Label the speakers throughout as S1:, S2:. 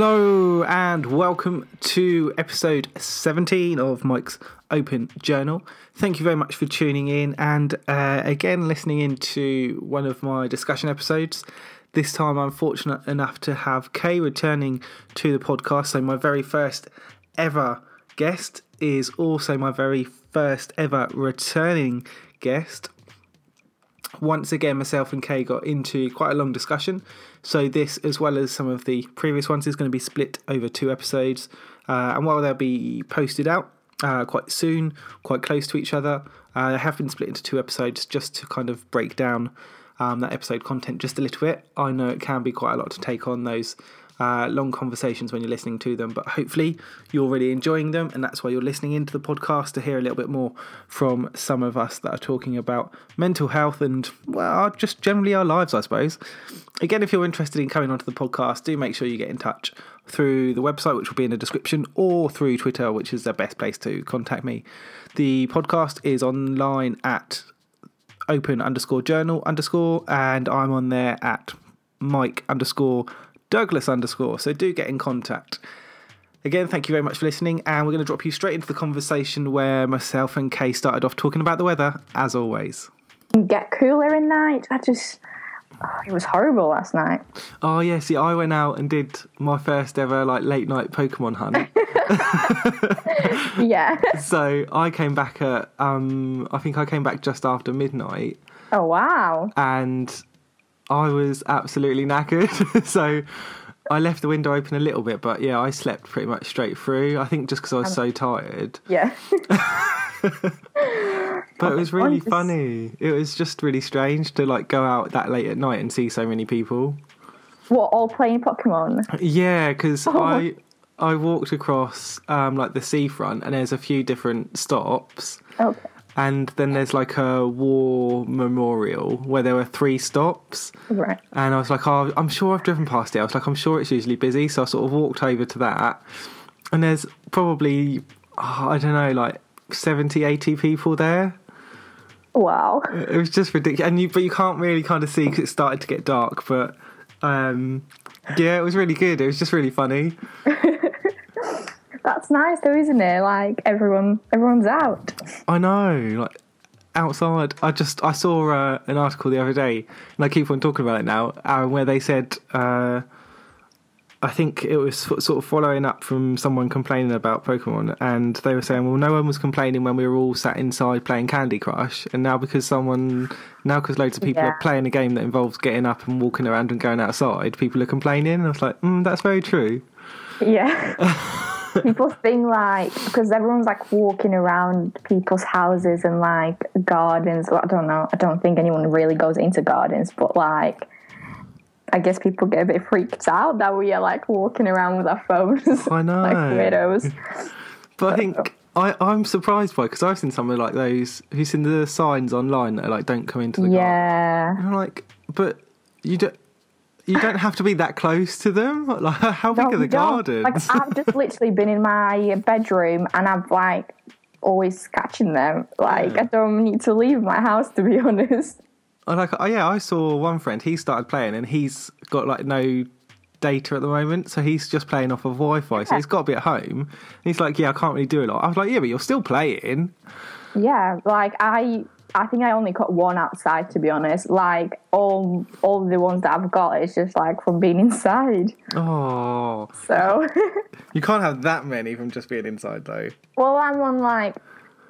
S1: Hello and welcome to episode 17 of Mike's Open Journal. Thank you very much for tuning in and uh, again listening into one of my discussion episodes. This time I'm fortunate enough to have Kay returning to the podcast. So, my very first ever guest is also my very first ever returning guest once again, myself and Kay got into quite a long discussion. So, this, as well as some of the previous ones, is going to be split over two episodes. Uh, and while they'll be posted out uh, quite soon, quite close to each other, uh, they have been split into two episodes just to kind of break down um, that episode content just a little bit. I know it can be quite a lot to take on those uh, long conversations when you're listening to them, but hopefully you're really enjoying them, and that's why you're listening into the podcast to hear a little bit more from some of us that are talking about mental health and, well, just generally our lives, I suppose. Again, if you're interested in coming onto the podcast, do make sure you get in touch through the website, which will be in the description, or through Twitter, which is the best place to contact me. The podcast is online at open underscore journal underscore, and I'm on there at Mike underscore Douglas underscore. So do get in contact. Again, thank you very much for listening, and we're going to drop you straight into the conversation where myself and Kay started off talking about the weather, as always.
S2: Get cooler in night. I just, oh, it was horrible last night.
S1: Oh yeah, see, I went out and did my first ever like late night Pokemon hunt.
S2: yeah.
S1: so I came back at, um, I think I came back just after midnight.
S2: Oh wow.
S1: And I was absolutely knackered. so I left the window open a little bit, but yeah, I slept pretty much straight through. I think just because I was so tired.
S2: Yeah.
S1: but it was really funny. It was just really strange to like go out that late at night and see so many people.
S2: What all playing Pokemon?
S1: Yeah, because oh. I I walked across um, like the seafront and there's a few different stops.
S2: Okay
S1: and then there's like a war memorial where there were three stops.
S2: Right.
S1: And I was like, oh, I'm sure I've driven past it. I was like, I'm sure it's usually busy. So I sort of walked over to that. And there's probably, oh, I don't know, like 70, 80 people there.
S2: Wow.
S1: It was just ridiculous. And you, but you can't really kind of see because it started to get dark. But um, yeah, it was really good. It was just really funny.
S2: That's nice though, isn't it? Like everyone, everyone's out.
S1: I know, like outside. I just I saw uh, an article the other day, and I keep on talking about it now, uh, where they said. Uh, I think it was sort of following up from someone complaining about Pokemon, and they were saying, "Well, no one was complaining when we were all sat inside playing Candy Crush, and now because someone, now because loads of people yeah. are playing a game that involves getting up and walking around and going outside, people are complaining." And I was like, mm, "That's very true."
S2: Yeah. people think like because everyone's like walking around people's houses and like gardens. Well, I don't know. I don't think anyone really goes into gardens, but like. I guess people get a bit freaked out that we are like walking around with our phones.
S1: I know.
S2: like weirdos.
S1: But I think I, I'm surprised by because I've seen some of like those who've seen the signs online that are like don't come into the
S2: yeah.
S1: garden. I'm like, but you don't you don't have to be that close to them. Like, how big no, are the gardens?
S2: Like, I've just literally been in my bedroom and I've like always catching them. Like, yeah. I don't need to leave my house to be honest.
S1: I like, oh yeah, I saw one friend. He started playing and he's got like no data at the moment, so he's just playing off of Wi-Fi. Yeah. So he's got to be at home. And he's like, yeah, I can't really do a lot. I was like, yeah, but you're still playing.
S2: Yeah, like I I think I only got one outside to be honest. Like all all the ones that I've got is just like from being inside.
S1: Oh.
S2: So
S1: You can't have that many from just being inside though.
S2: Well, I'm on like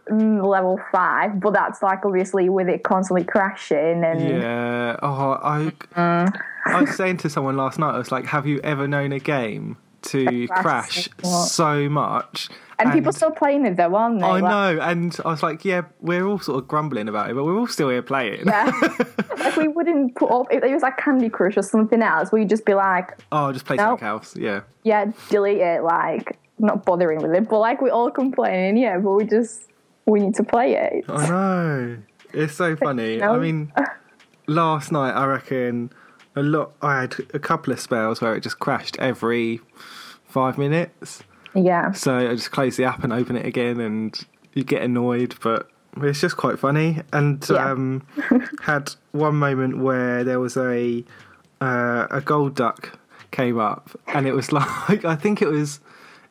S2: mm, level 5, but that's like obviously with it constantly crashing and
S1: Yeah. Oh, I mm. I was saying to someone last night I was like, "Have you ever known a game to crash so much?"
S2: And, and, people still playing it though, aren't they? I
S1: know, and I was like, yeah, we're all sort of grumbling about it, but we're all still here playing.
S2: Yeah, like we wouldn't put up if it was like Candy Crush or something else. We'd just be like,
S1: oh, just play nope. something else. Yeah,
S2: yeah, delete it. Like not bothering with it, but like we're all complaining, yeah, but we just we need to play it.
S1: I know, it's so funny. I mean, last night I reckon a lot. I had a couple of spells where it just crashed every five minutes.
S2: Yeah.
S1: So I just close the app and open it again, and you get annoyed, but it's just quite funny. And yeah. um, had one moment where there was a uh, a Golduck came up, and it was like I think it was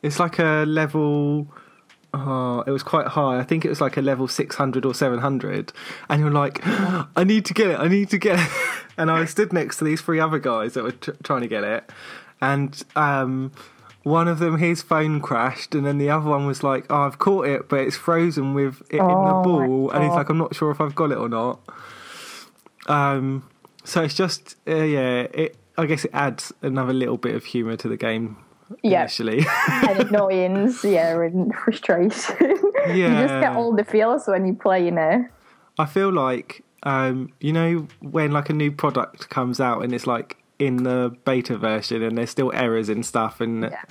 S1: it's like a level. Oh, it was quite high. I think it was like a level 600 or 700. And you're like, I need to get it. I need to get it. And I stood next to these three other guys that were t- trying to get it. And um, one of them, his phone crashed. And then the other one was like, oh, I've caught it, but it's frozen with it in
S2: Oh
S1: the ball. And he's like, I'm not sure if I've got it or not. Um, so it's just, uh, yeah, it. I guess it adds another little bit of humour to the game
S2: Yeah.
S1: initially.
S2: and annoyance, yeah, and frustration. you just get all the feels when you play you know.
S1: I feel like um, you know when like a new product comes out and it's like in the beta version and there's still errors and stuff and
S2: Yeah.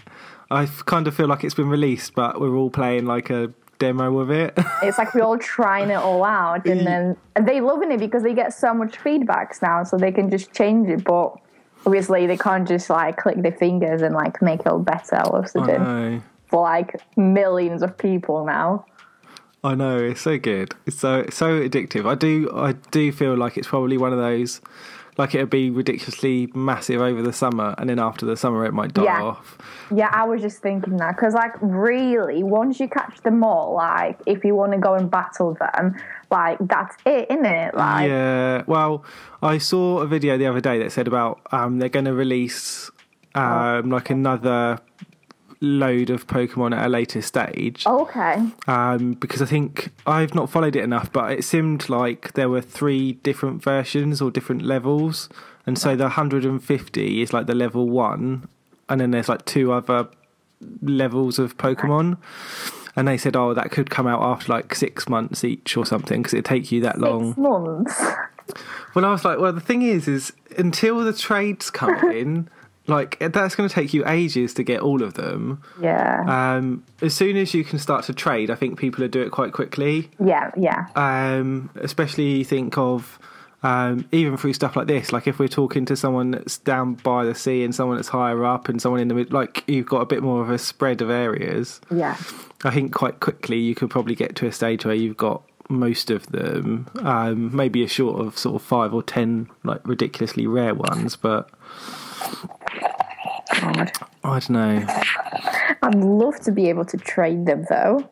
S1: I kind of feel like it's been released but we're all playing like a demo of it.
S2: It's like we're all trying it all out, and then and they loving it because they get so much feedbacks now, so they can just change it. But obviously, they can't just like click their fingers and like make it all better all of a
S1: I
S2: sudden
S1: know.
S2: for like millions of people now.
S1: I know it's so good. It's so so addictive. I do I do feel like it's probably one of those like it'd be ridiculously massive over the summer and then after the summer it might die
S2: Yeah.
S1: off.
S2: Yeah, I was just thinking that because, like, really, once you catch them all, like, if you want to go and battle them, like, that's it, isn't it? Like,
S1: Yeah. Well, I saw a video the other day that said about um, they're going to release um, like another load of Pokemon at a later stage.
S2: okay,
S1: Um, because I think I've not followed it enough, but it seemed like there were three different versions or different levels, and so the 150 is like the level one, and then there's like two other levels of Pokemon. And they said, oh, that could come out after like six months each or something, because it'd take you that long.
S2: six months.
S1: Well, I was like, well, the thing is, is until the trades come in, like that's going to take you ages to get all of them.
S2: Yeah,
S1: Um, as soon as you can start to trade, I think people will do it quite quickly.
S2: yeah, yeah,
S1: Um, especially think of um, even through stuff like this. Like if we're talking to someone that's down by the sea and someone that's higher up and someone in the mid, like you've got a bit more of a spread of areas.
S2: yeah.
S1: I think quite quickly you could probably get to a stage where you've got most of them, um, maybe a short of sort of five or ten like ridiculously rare ones, but
S2: God.
S1: I don't know.
S2: I'd love to be able to trade them though.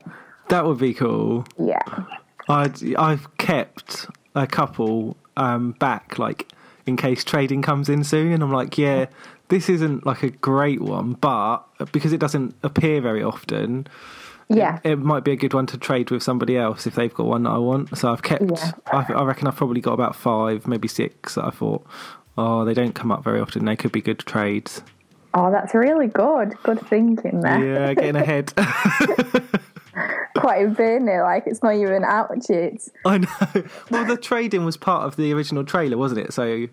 S1: That would be cool.
S2: Yeah,
S1: I'd, I've kept a couple um, back, like in case trading comes in soon, and I'm like, yeah, this isn't like a great one, but because it doesn't appear very often,
S2: yeah,
S1: it might be a good one to trade with somebody else if they've got one that I want. So I've kept,
S2: Yeah.
S1: I, I reckon I've probably got about five, maybe six that I thought, oh, they don't come up very often. They could be good trades.
S2: Oh, that's really good. Good thinking there.
S1: Yeah, getting ahead.
S2: Quite a bit, innit? Like it's not even out yet.
S1: I know. Well, the trading was part of the original trailer, wasn't it? So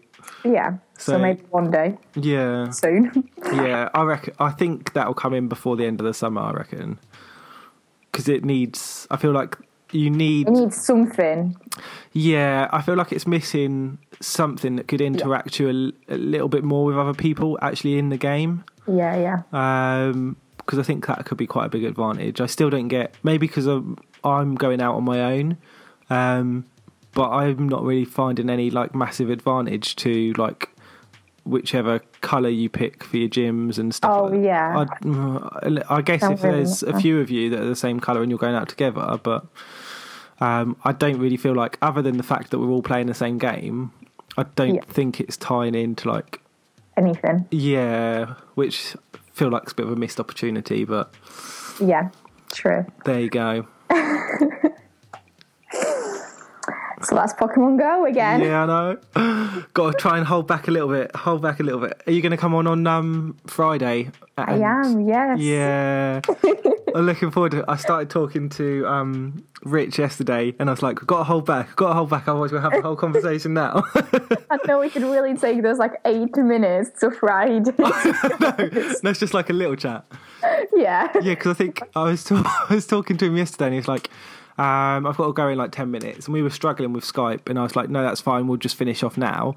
S2: Yeah. So,
S1: So-
S2: maybe one day
S1: yeah.
S2: soon.
S1: Yeah, I reckon. I think that'll come in before the end of the summer. I reckon because it needs. I feel like you need.
S2: it needs something.
S1: Yeah, I feel like it's missing something that could interact you a, a little bit more with other people actually in the game.
S2: Yeah, yeah.
S1: Um, because I think that could be quite a big advantage. I still don't get maybe because I'm, I'm going out on my own, um, but I'm not really finding any like massive advantage to like whichever color you pick for your gyms and stuff.
S2: Oh,
S1: like
S2: yeah.
S1: I, I guess
S2: Don't
S1: if
S2: really
S1: there's a few of you that are the same color and you're going out together, but um, I don't really feel like other than the fact that we're all playing the same game, I don't
S2: Yeah.
S1: think it's tying into like
S2: Anything.
S1: yeah, which I feel like it's a bit of a missed opportunity, but
S2: Yeah. True.
S1: there you go.
S2: So that's Pokemon Go again.
S1: Yeah, I know. Got to try and hold back a little bit. Hold back a little bit. Are you going to come on on um, Friday?
S2: I am, yes.
S1: Yeah. I'm looking forward to it. I started talking to um, Rich yesterday and I was like, we've got to hold back. We've got to hold back. Otherwise, we'll have a whole conversation now.
S2: I know we could really take those like eight minutes to Friday.
S1: no, it's just like a little chat.
S2: yeah.
S1: Yeah, because I think I was, ta- I was talking to him yesterday and he was like, um, I've got to go in like 10 minutes. And we were struggling with Skype. And I was like, no, that's fine. We'll just finish off now.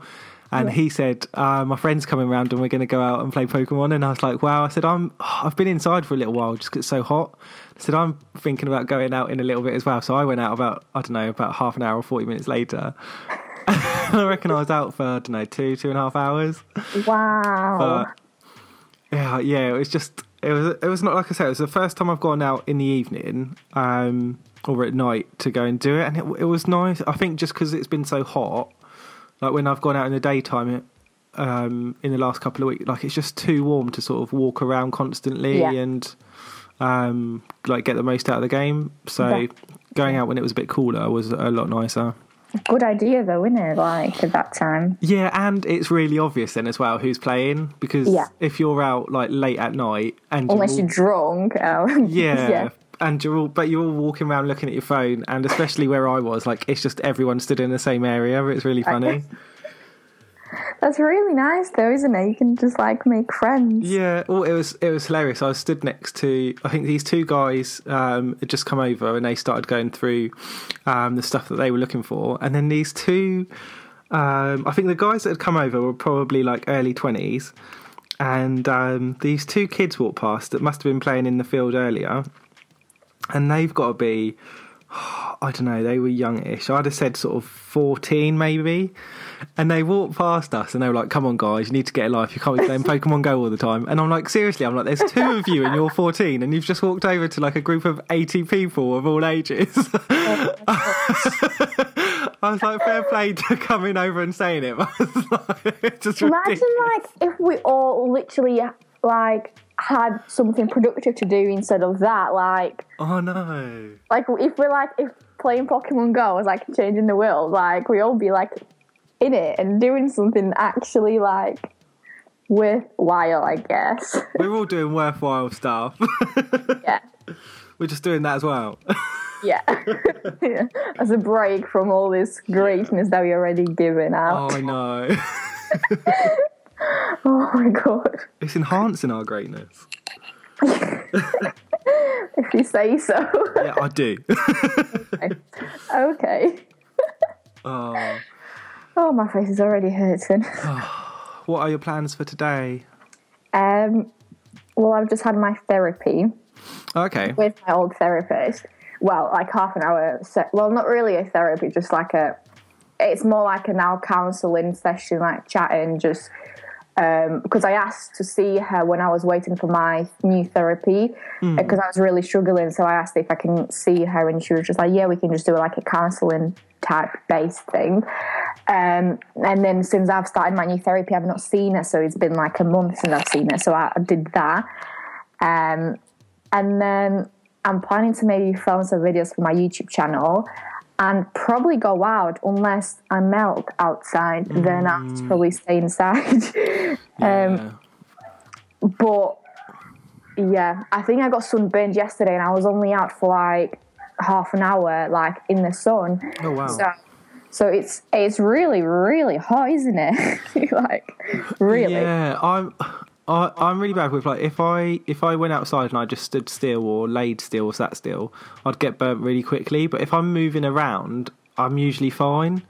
S1: And he said, uh, my friend's coming round and we're going to go out and play Pokemon. And I was like, wow. I said, I'm, I've been inside for a little while just 'cause it's so hot. I said, I'm thinking about going out in a little bit as well. So I went out about, I don't know, about half an hour or 40 minutes later. I reckon I was out for, I don't know, two, two and a half hours.
S2: Wow.
S1: But Yeah, yeah. It was just it was it was not like I said. It was the first time I've gone out in the evening um, or at night to go and do it, and it, it was nice. I think just because it's been so hot, like when I've gone out in the daytime. It, um, in the last couple of weeks, like it's just too warm to sort of walk around constantly
S2: Yeah.
S1: and um, like get the most out of the game. So
S2: Yeah.
S1: going out when it was a bit cooler was a lot nicer.
S2: Good idea though, isn't it? Like at that time.
S1: Yeah, and it's really obvious then as well who's playing because
S2: Yeah.
S1: if you're out like late at night and
S2: Unless
S1: you're
S2: you're drunk. Oh.
S1: yeah,
S2: yeah.
S1: And you're all but you're all walking around looking at your phone, and especially where I was, like it's just everyone stood in the same area. It's really funny.
S2: That's really nice though, isn't it? You can just like make friends.
S1: Yeah, well, it was it was hilarious. I was stood next to I think these two guys um, had just come over and they started going through um, the stuff that they were looking for, and then these two, um, I think the guys that had come over were probably like early twenties, and um, these two kids walked past that must have been playing in the field earlier, and they've got to be. I don't know, they were youngish. I'd have said sort of 14 maybe. And they walked past us and they were like, come on, guys, you need to get a life. You can't be playing Pokemon Go all the time. And I'm like, seriously, I'm like, there's two of you and you're 14 and you've just walked over to like a group of 80 people of all ages. I was like, fair play to coming over and saying it. but I was like, it's just
S2: Imagine
S1: ridiculous.
S2: like if we all literally like had something productive to do instead of that. Like
S1: Oh no.
S2: like if we're like if playing Pokemon Go was like changing the world, like we all be like in it and doing something actually like worthwhile, I guess.
S1: We're all doing worthwhile stuff.
S2: yeah.
S1: We're just doing that as well.
S2: Yeah. yeah. As a break from all this greatness that we already given out. Oh.
S1: I know.
S2: Oh, my god.
S1: It's enhancing our greatness.
S2: If you say so.
S1: Yeah, I do.
S2: okay.
S1: oh.
S2: Oh, my face is already hurting.
S1: What are your plans for today?
S2: Um, well, I've just had my therapy
S1: Okay.
S2: with my old therapist. Well, like half an hour. Se- well, not really a therapy, just like a. It's more like a now counselling session, like chatting, just because I asked to see her when I was waiting for my new therapy because I was really struggling. So I asked if I can see her, and she was just like, "Yeah, we can just do like a counselling type based thing." Um, and then since I've started my new therapy, I've not seen her, so it's been like a month since I've seen her. So I, I did that, um, and then I'm planning to maybe film some videos for my YouTube channel. And probably go out unless I melt outside. Then I'll mm. probably stay inside.
S1: Um, yeah.
S2: But yeah, I think I got sunburned yesterday and I was only out for like half an hour, like in the sun.
S1: oh wow.
S2: So, so it's it's really really hot, isn't it? like really.
S1: Yeah, I'm. I, I'm really bad with like if I if I went outside and I just stood still or laid still or sat still, I'd get burnt really quickly. But if I'm moving around, I'm usually fine.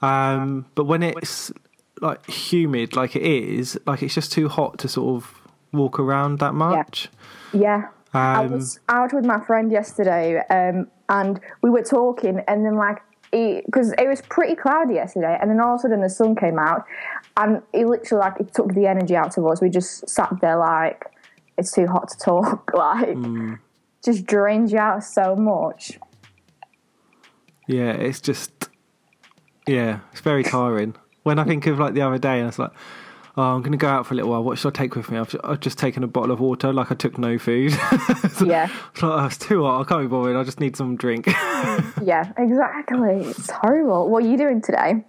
S1: Um, but when it's like humid, like it is, like it's just too hot to sort of walk around that much.
S2: Yeah. I
S1: Um,
S2: was out with my friend yesterday, um, and we were talking, and then like, because it, was pretty cloudy yesterday, and then all of a sudden the sun came out, and it literally like it took the energy out of us. We just sat there like it's too hot to talk, like
S1: Mm.
S2: just drains you out so much.
S1: Yeah, it's just yeah, it's very tiring. when I think of like the other day, and it's like, oh, I'm going to go out for a little while. What should I take with me? I've just, I've just taken a bottle of water, like I took no food.
S2: Yeah,
S1: It's like, oh, it's too hot. I can't be bothered. I just need some drink.
S2: yeah, exactly. It's horrible. What are you doing today?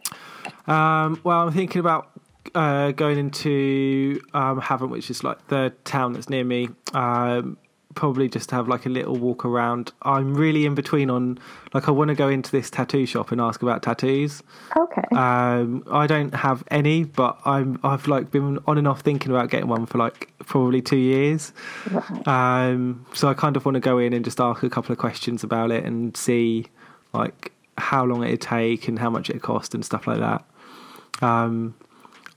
S1: um, well, I'm thinking about uh, going into um, Havant, which is like the town that's near me. Um, probably just to have like a little walk around. I'm really in between on like I want to go into this tattoo shop and ask about tattoos.
S2: Okay.
S1: Um, I don't have any, but I'm I've like been on and off thinking about getting one for like probably two years. Um, so I kind of want to go in and just ask a couple of questions about it and see like how long it'd take and how much it'd cost and stuff like that. Um,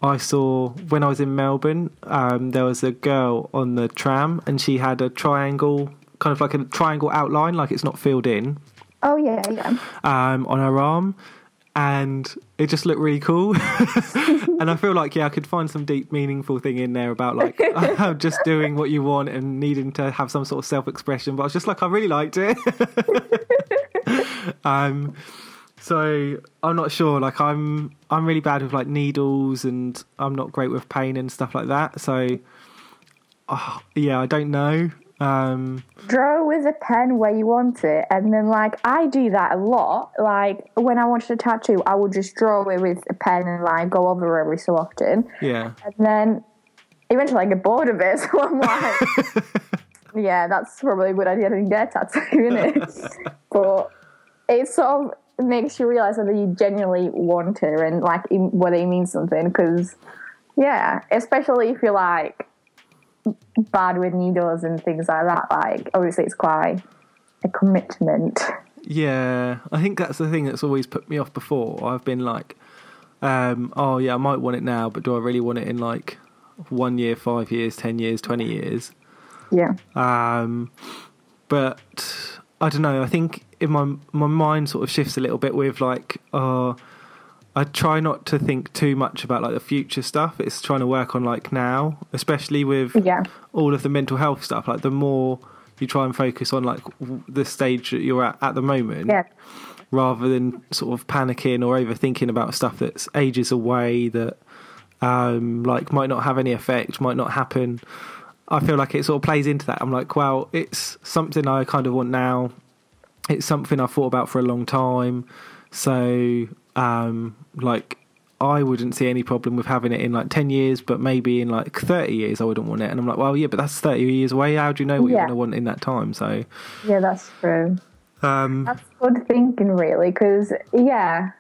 S1: I saw when I was in Melbourne, um, there was a girl on the tram and she had a triangle, kind of like a triangle outline, like it's not filled in
S2: oh yeah, yeah.
S1: um, on her arm, and it just looked really cool. and I feel like yeah, I could find some deep, meaningful thing in there about like just doing what you want and needing to have some sort of self-expression. But I was just like, I really liked it. um, so I'm not sure. Like I'm, I'm really bad with like needles, and I'm not great with pain and stuff like that. So, oh, yeah, I don't know. Um,
S2: Draw with a pen where you want it, and then like I do that a lot. Like when I wanted a tattoo, I would just draw it with a pen and like go over every so often.
S1: yeah,
S2: And then eventually I get bored of it, so I'm like, yeah, that's probably a good idea to get a tattoo, isn't it? but it's sort of makes you realize whether you genuinely want it and like whether it means something. Because yeah, especially if you're like bad with needles and things like that. Like obviously, it's quite a commitment.
S1: yeah. I think that's the thing that's always put me off before. I've been like, um, oh yeah, I might want it now, but do I really want it in like one year, five years, ten years, twenty years?
S2: Yeah,
S1: Um, but I don't know. I think in my my mind sort of shifts a little bit with like, uh, I try not to think too much about like the future stuff. It's trying to work on like now, especially with
S2: yeah,
S1: all of the mental health stuff. Like the more you try and focus on like w- the stage that you're at at the moment,
S2: yeah,
S1: rather than sort of panicking or overthinking about stuff that's ages away that um, like might not have any effect, might not happen. I feel like it sort of plays into that. I'm like, well, it's something I kind of want now. It's something I've thought about for a long time. So, um, like, I wouldn't see any problem with having it in like 10 years, but maybe in like 30 years, I wouldn't want it. And I'm like, well, yeah, but that's 30 years away. How do you know what you're going to want in that time? So,
S2: yeah. That's true.
S1: um,
S2: That's good thinking, really, because yeah,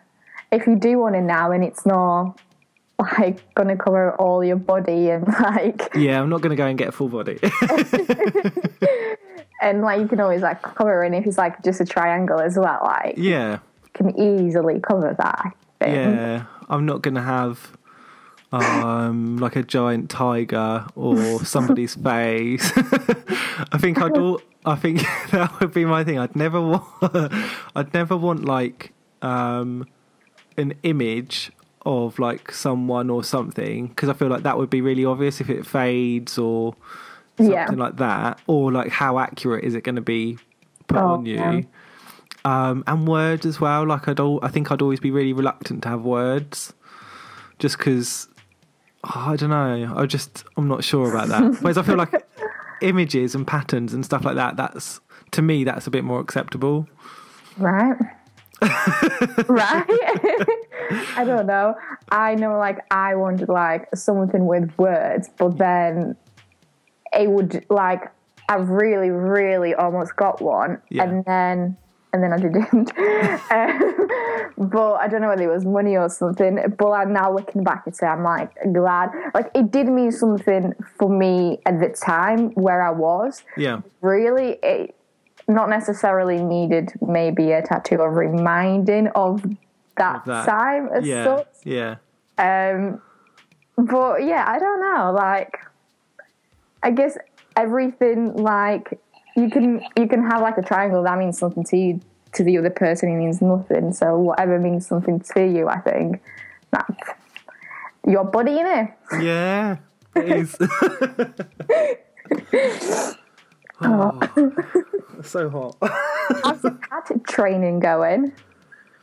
S2: if you do want it now and it's not like gonna cover all your body and like
S1: yeah, I'm not going to go and get a full body.
S2: and like you can always like cover it if it's like just a triangle as well. Like
S1: yeah.
S2: you can easily cover that. I think.
S1: Yeah, I'm not gonna have um like a giant tiger or somebody's face. I think I'd all, I think that would be my thing. I'd never want I'd never want like um an image of like someone or something because I feel like that would be really obvious if it fades or something
S2: Yeah.
S1: like that or like how accurate is it going to be put
S2: Oh,
S1: on you
S2: yeah.
S1: um, and words as well. Like I'd, al- I think I'd always be really reluctant to have words, just because I don't know. I just I'm not sure about that. Whereas I feel like images and patterns and stuff like that. That's to me that's a bit more acceptable.
S2: Right. right. I don't know. I know like I wanted like something with words, but then it would like I really, really almost got one,
S1: Yeah.
S2: and then and then I didn't. um, but I don't know whether it was money or something. But I'm now looking back and say I'm like glad. Like it did mean something for me at the time where I was
S1: Yeah,
S2: really it not necessarily needed maybe a tattoo of reminding of that,
S1: Of that.
S2: time as
S1: yeah,
S2: such.
S1: yeah,
S2: Um, but yeah, I don't know. Like, I guess everything like you can you can have like a triangle that means something to you. To the other person, it means nothing. So whatever means something to you, I think that's your body in it.
S1: yeah. It is. oh, so hot.
S2: How's your cat training going?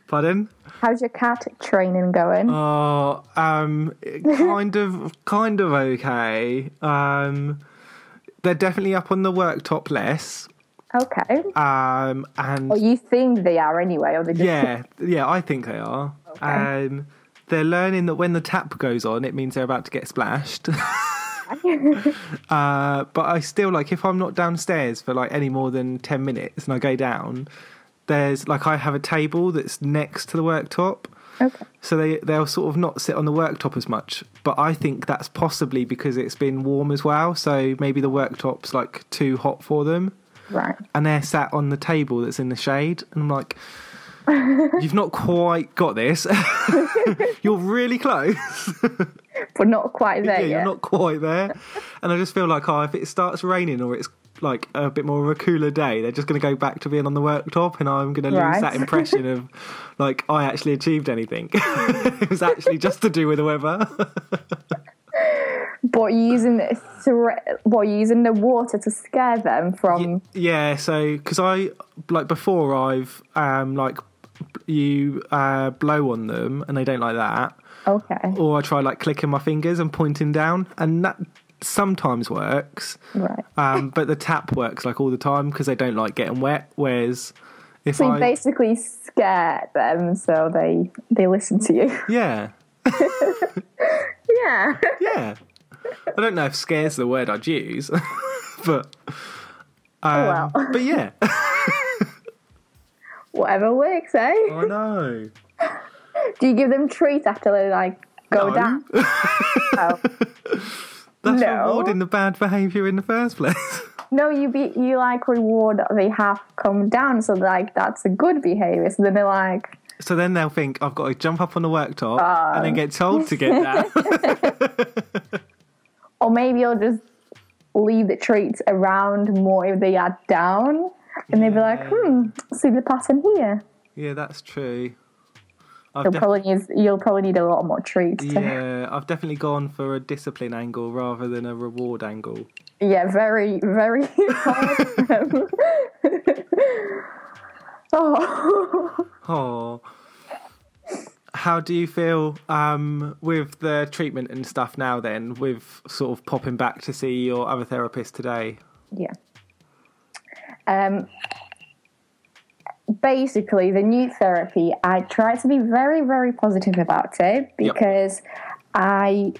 S1: Pardon?
S2: How's your cat training going?
S1: Oh, um, kind of, kind of okay. Um, they're definitely up on the worktop less.
S2: Okay.
S1: Um, and
S2: Or you think they are anyway, or they just
S1: yeah, yeah, I think they are. Um, they're learning that when the tap goes on, it means they're about to get splashed. uh, but I still like if I'm not downstairs for like any more than ten minutes and I go down, there's like I have a table that's next to the worktop.
S2: Okay.
S1: So they they'll sort of not sit on the worktop as much, but I think that's possibly because it's been warm as well. So maybe the worktop's like too hot for them,
S2: Right.
S1: and they're sat on the table that's in the shade. And I'm like, you've not quite got this. you're really close.
S2: But not quite there
S1: yeah,
S2: yet.
S1: you're not quite there. And I just feel like, oh, if it starts raining or it's like a bit more of a cooler day, they're just going to go back to being on the worktop, and I'm going to
S2: Right.
S1: lose that impression of like I actually achieved anything. it was actually just to do with the weather.
S2: But using thre- what using the water to scare them from.
S1: yeah, so because I like before I've um like you uh blow on them and they don't like that.
S2: Okay,
S1: or I try like clicking my fingers and pointing down, and that sometimes works.
S2: right.
S1: Um, but the tap works like all the time because they don't like getting wet. Whereas if
S2: So
S1: I
S2: basically scare them, so they they listen to you.
S1: yeah
S2: Yeah.
S1: yeah, I don't know if scares the word I'd use, but um,
S2: well.
S1: but yeah,
S2: Whatever works, eh?
S1: I know.
S2: Do you give them treats after they like go
S1: No.
S2: down? oh.
S1: That's
S2: No.
S1: rewarding the bad behaviour in the first place.
S2: No, you be you like reward they have come down, so like that's a good behavior. So then they're like,
S1: so then they'll think I've got to jump up on the worktop
S2: Ah.
S1: and then get told to get down.
S2: or maybe you'll just leave the treats around more if they are down, and they'll be like, hmm, see the pattern here.
S1: yeah, that's true. I've
S2: You'll
S1: def-
S2: probably need you'll probably need a lot more treats.
S1: Yeah, I've definitely gone for a discipline angle rather than a reward angle.
S2: yeah, very very. oh.
S1: Oh. How do you feel um, with the treatment and stuff now then, with sort of popping back to see your other therapist today?
S2: Yeah. Um, basically, the new therapy, I try to be very, very positive about it because I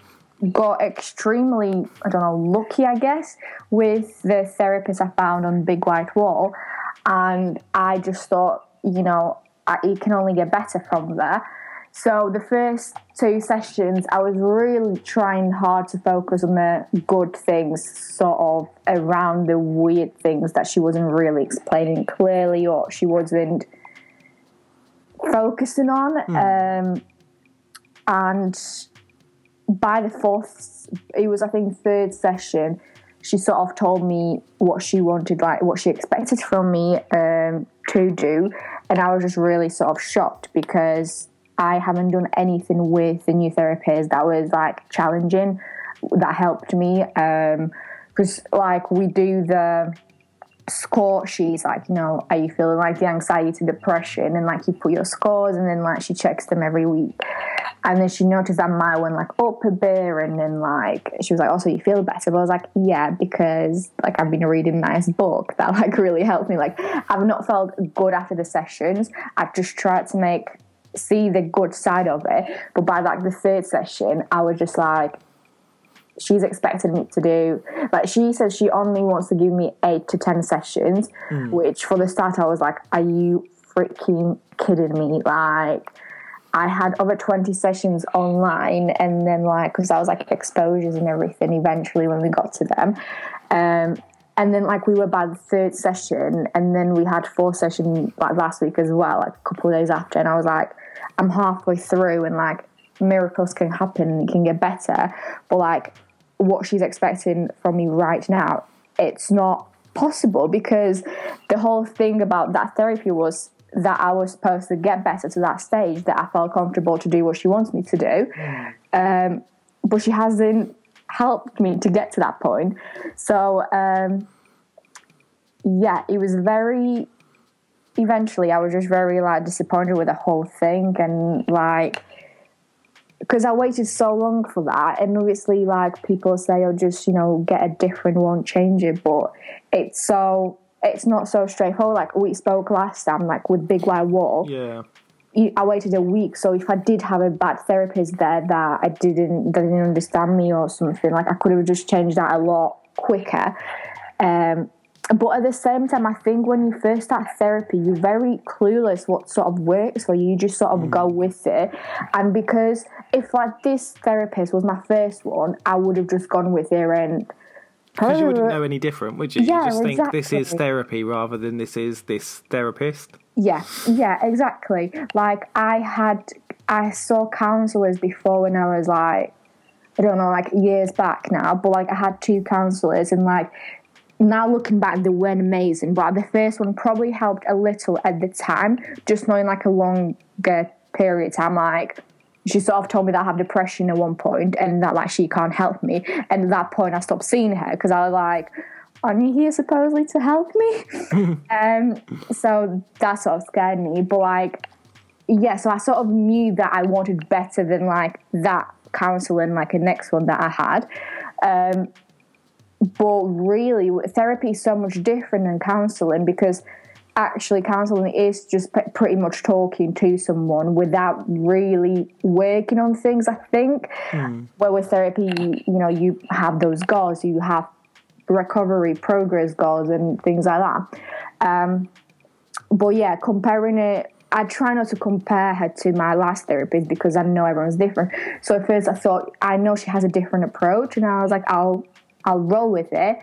S2: got extremely, I don't know, lucky, I guess, with the therapist I found on Big White Wall. And I just thought, you know, I, it can only get better from there. So the first two sessions, I was really trying hard to focus on the good things, sort of around the weird things that she wasn't really explaining clearly or she wasn't focusing on. Um, and by the fourth, it was I think third session, she sort of told me what she wanted, like what she expected from me um, to do, and I was just really sort of shocked because I haven't done anything with the new therapist that was like challenging, that helped me. Um, because like we do the score sheets, like you know, are you feeling like the anxiety, depression, and like you put your scores, and then like she checks them every week. And then she noticed that mine went like up a bit, and then like she was like, oh, "Also, you feel better." But I was like, "Yeah," because like I've been reading a nice book that like really helped me. Like I've not felt good after the sessions. I've just tried to make see the good side of it. But by like the third session, I was just like, she's expected me to do like she says she only wants to give me eight to ten sessions, which for the start I was like, are you freaking kidding me? Like. I had over 20 sessions online, and then, like, because I was like exposures and everything eventually when we got to them. Um, and then, like, we were by the third session, and then we had four sessions like last week as well, like a couple of days after. And I was like, I'm halfway through, and like, miracles can happen and it can get better. But, like, what she's expecting from me right now, it's not possible because the whole thing about that therapy was that I was supposed to get better to that stage that I felt comfortable to do what she wants me to do. Um, but she hasn't helped me to get to that point. So, um, yeah, it was very. Eventually, I was just very like disappointed with the whole thing, and like because I waited so long for that, and obviously, like people say, "Oh, just you know, get a different one, change it," but it's so it's not so straightforward. Like we spoke last time, like with Big White Wall,
S1: Yeah.
S2: I waited a week. So if I did have a bad therapist there that I didn't that didn't understand me or something, like I could have just changed that a lot quicker. Um, but at the same time, I think when you first start therapy, you're very clueless what sort of works for you. You just sort of go mm. with it. And because if like this therapist was my first one, I would have just gone with her and
S1: Because you wouldn't know any different, would you?
S2: Yeah,
S1: you just think this is therapy rather than this is this therapist.
S2: Yeah, yeah, exactly. Like I had, I saw counselors before when I was like, I don't know, like years back now. But like I had two counselors, and like now looking back, they weren't amazing, but the first one probably helped a little at the time. Just knowing like a longer period of time, like she sort of told me that I have depression at one point and that like she can't help me. And at that point, I stopped seeing her because I was like, "Aren't you here supposedly to help me?" um, so that sort of scared me. But like, yeah, so I sort of knew that I wanted better than like that counseling, like a next one that I had. Um, but really, therapy is so much different than counseling because actually counseling is just pretty much talking to someone without really working on things i think mm. where with therapy you know you have those goals you have recovery progress goals and things like that um, but yeah comparing it I try not to compare her to my last therapist because I know everyone's different. So at first I thought I know she has a different approach, and I was like, I'll I'll roll with it,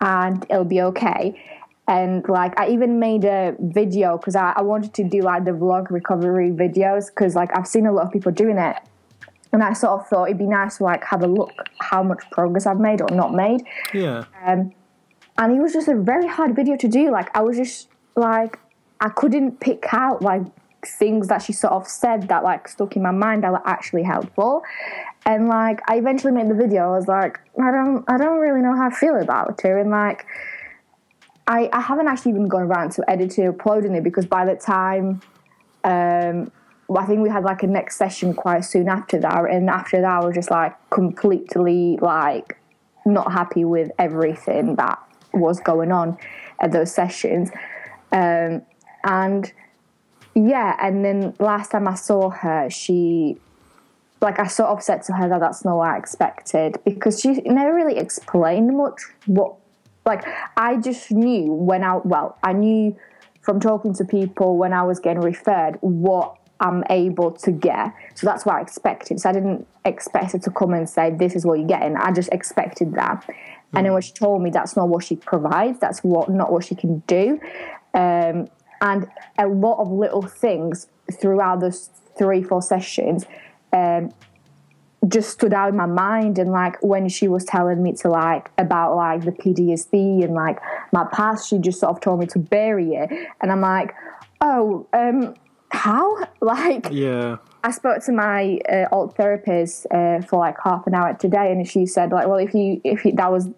S2: and it'll be okay. And like I even made a video because I, I, wanted to do like the vlog recovery videos because like I've seen a lot of people doing it. And I sort of thought it'd be nice to like have a look how much progress I've made or not made.
S1: Yeah.
S2: Um, and it was just a very hard video to do. Like I was just like I couldn't pick out like things that she sort of said that like stuck in my mind that were actually helpful. And like I eventually made the video. I was like I don't I don't really know how I feel about her and like I, I haven't actually even gone around to edit editing uploading it because by the time um, I think we had like a next session quite soon after that, and after that I was just like completely like not happy with everything that was going on at those sessions, um, and yeah, and then last time I saw her, she like I sort of said to her that that's not what I expected because she never really explained much what like I just knew when I well, I knew from talking to people when I was getting referred what I'm able to get. So that's what I expected. So I didn't expect her to come and say, This is what you're getting. I just expected that. Mm. And then when she told me that's not what she provides, that's what not what she can do. Um, and a lot of little things throughout those three, four sessions um, just stood out in my mind. And like when she was telling me to like about like the PTSD and like my past she just sort of told me to bury it. And I'm like oh um how? Like
S1: yeah.
S2: I spoke to my uh, old therapist uh, for like half an hour today and she said like well if you if you, that was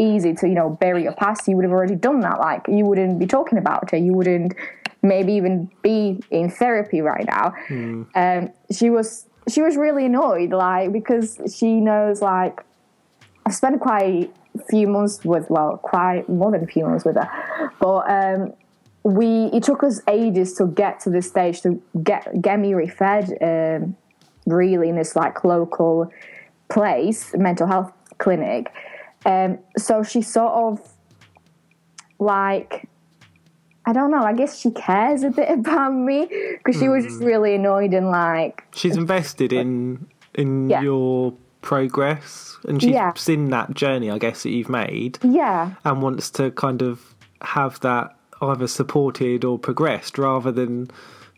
S2: easy to you know bury your past. You would have already done that. Like you wouldn't be talking about it you wouldn't maybe even be in therapy right now. Mm. um she was she was really annoyed, like because she knows like I've spent quite a few months with well, quite more than a few months with her, but um, we it took us ages to get to this stage to get get me referred um, really in this like local place mental health clinic um, so she sort of like I don't know. I guess she cares a bit about me because she was just hmm. really annoyed and like
S1: she's invested in in yeah. your progress and she's yeah. seen that journey I guess that you've made.
S2: Yeah.
S1: And wants to kind of have that either supported or progressed rather than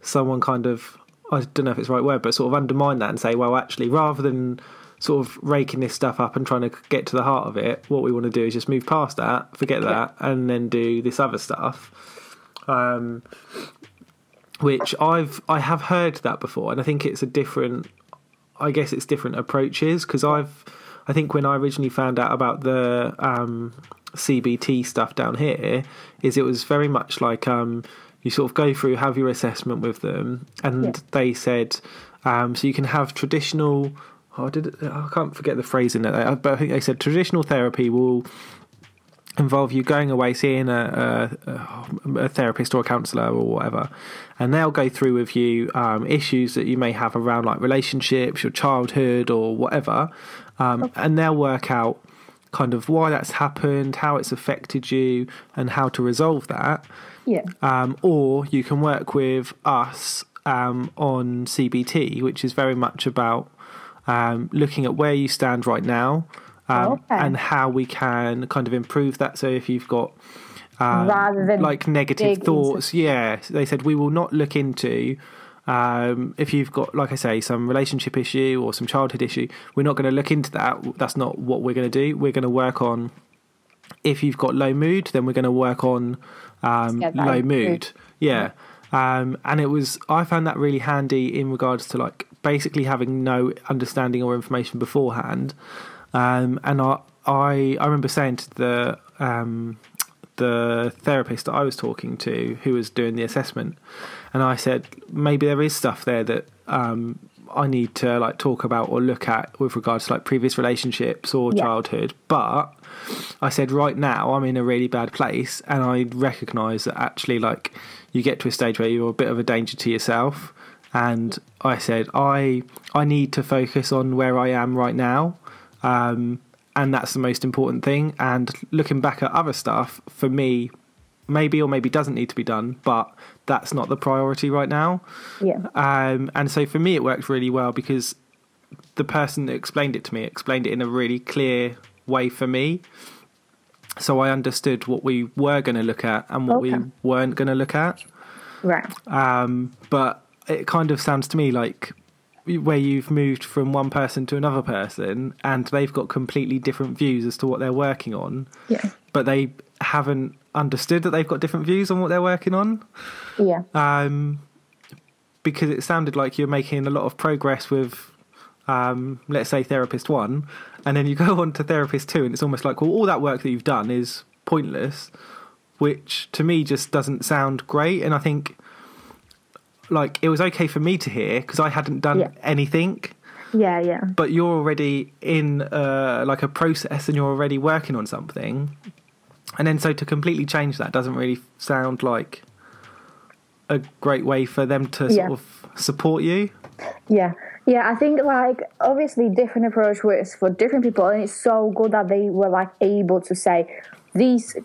S1: someone kind of I don't know if it's the right word, but sort of undermine that and say, well, actually, rather than sort of raking this stuff up and trying to get to the heart of it, what we want to do is just move past that, forget that, and then do this other stuff um, which I've I have heard that before, and I think it's a different. I guess it's different approaches because I've I think when I originally found out about the um, CBT stuff down here, is it was very much like um, you sort of go through, have your assessment with them, and yeah. they said um, so you can have traditional. Oh, did I can't forget the phrase in it, but I think they said traditional therapy will involve you going away seeing a, a, a, therapist or a counselor or whatever and they'll go through with you um, issues that you may have around like relationships your childhood or whatever um, and they'll work out kind of why that's happened how it's affected you and how to resolve that.
S2: Yeah.
S1: Um, or you can work with us um, on cbt which is very much about um, looking at where you stand right now um, okay. and how we can kind of improve that. So if you've got um, rather than like negative thoughts, into... yeah, they said we will not look into. Um, if you've got, like I say, some relationship issue or some childhood issue, we're not going to look into that. That's not what we're going to do. We're going to work on if you've got low mood, then we're going to work on um, low
S2: is
S1: mood. Yeah. Um, and it was, I found that really handy in regards to like basically having no understanding or information beforehand. Um, and I, I, I remember saying to the, um, the therapist that I was talking to who was doing the assessment, and I said maybe there is stuff there that um, I need to like talk about or look at with regards to like previous relationships or
S2: Yeah.
S1: childhood. But I said right now I'm in a really bad place, and I recognise that actually like you get to a stage where you're a bit of a danger to yourself. And I said I I need to focus on where I am right now. Um, and that's the most important thing. And looking back at other stuff, for me, maybe or maybe doesn't need to be done, but that's not the priority right now.
S2: Yeah.
S1: Um, and so for me, it worked really well because the person that explained it to me explained it in a really clear way for me. So I understood what we were going to look at and what we weren't going to look at.
S2: Right.
S1: Um, but it kind of sounds to me like where you've moved from one person to another person and they've got completely different views as to what they're working on,
S2: Yeah.
S1: but they haven't understood that they've got different views on what they're working on.
S2: Yeah.
S1: Um, because it sounded like you're making a lot of progress with, um, let's say, therapist one, and then you go on to therapist two, and it's almost like, well, all that work that you've done is pointless, which to me just doesn't sound great. And I think, like, it was okay for me to hear because I hadn't done
S2: Yeah.
S1: anything,
S2: Yeah. Yeah.
S1: but you're already in uh, like a process and you're already working on something. And then, so to completely change that doesn't really sound like a great way for them to
S2: Yeah.
S1: sort of support you.
S2: Yeah, yeah. I think like obviously different approach works for different people, and it's so good that they were like able to say these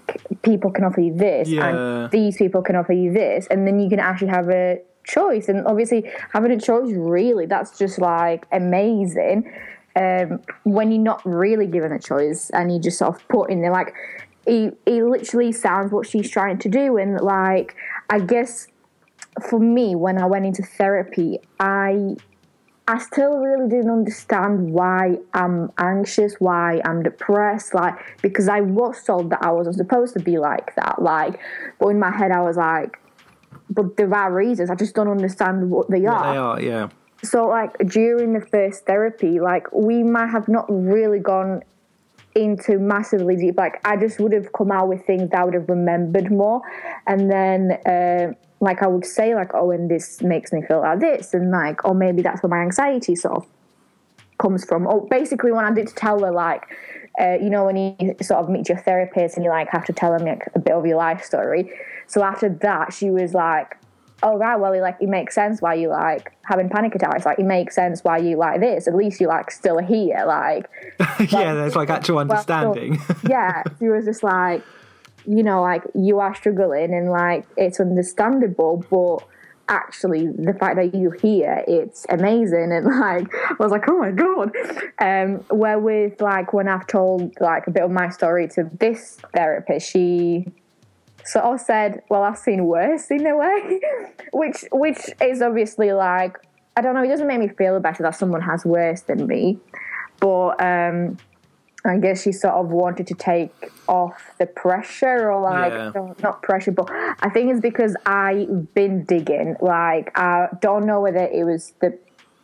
S2: people can offer you this,
S1: Yeah.
S2: and these people can offer you this, and then you can actually have a choice. And obviously, having a choice really that's just like amazing. Um, when you're not really given a choice and you just sort of put in there like it, it literally sounds what she's trying to do and like i guess for me when i went into therapy i i still really didn't understand why i'm anxious why i'm depressed like because i was told that i wasn't supposed to be like that like but in my head i was like but there are reasons. I just don't understand what they are.
S1: they are, yeah.
S2: so like during the first therapy like we might have not really gone into massively deep. Like i just would have come out with things that i would have remembered more. And then uh, like i would say like oh and this makes me feel like this and like or maybe that's where my anxiety sort of comes from. Or basically when i did tell her like uh, you know when you sort of meet your therapist and you like have to tell them like a bit of your life story so after that she was like oh right well like it makes sense why you like having panic attacks. Like it makes sense why you like this. At least you like still here like
S1: yeah, there's like actual
S2: well,
S1: understanding.
S2: yeah she was just like you know like you are struggling and like it's understandable but actually the fact that you here it's amazing and like i was like oh my god. Um where with like when i've told like a bit of my story to this therapist she sort I said, "Well, I've seen worse in a way," which which is obviously like I don't know. It doesn't make me feel better that someone has worse than me, but um, I guess she sort of wanted to take off the pressure or like
S1: Yeah.
S2: no, not pressure, but I think it's because I've been digging. Like I don't know whether it was the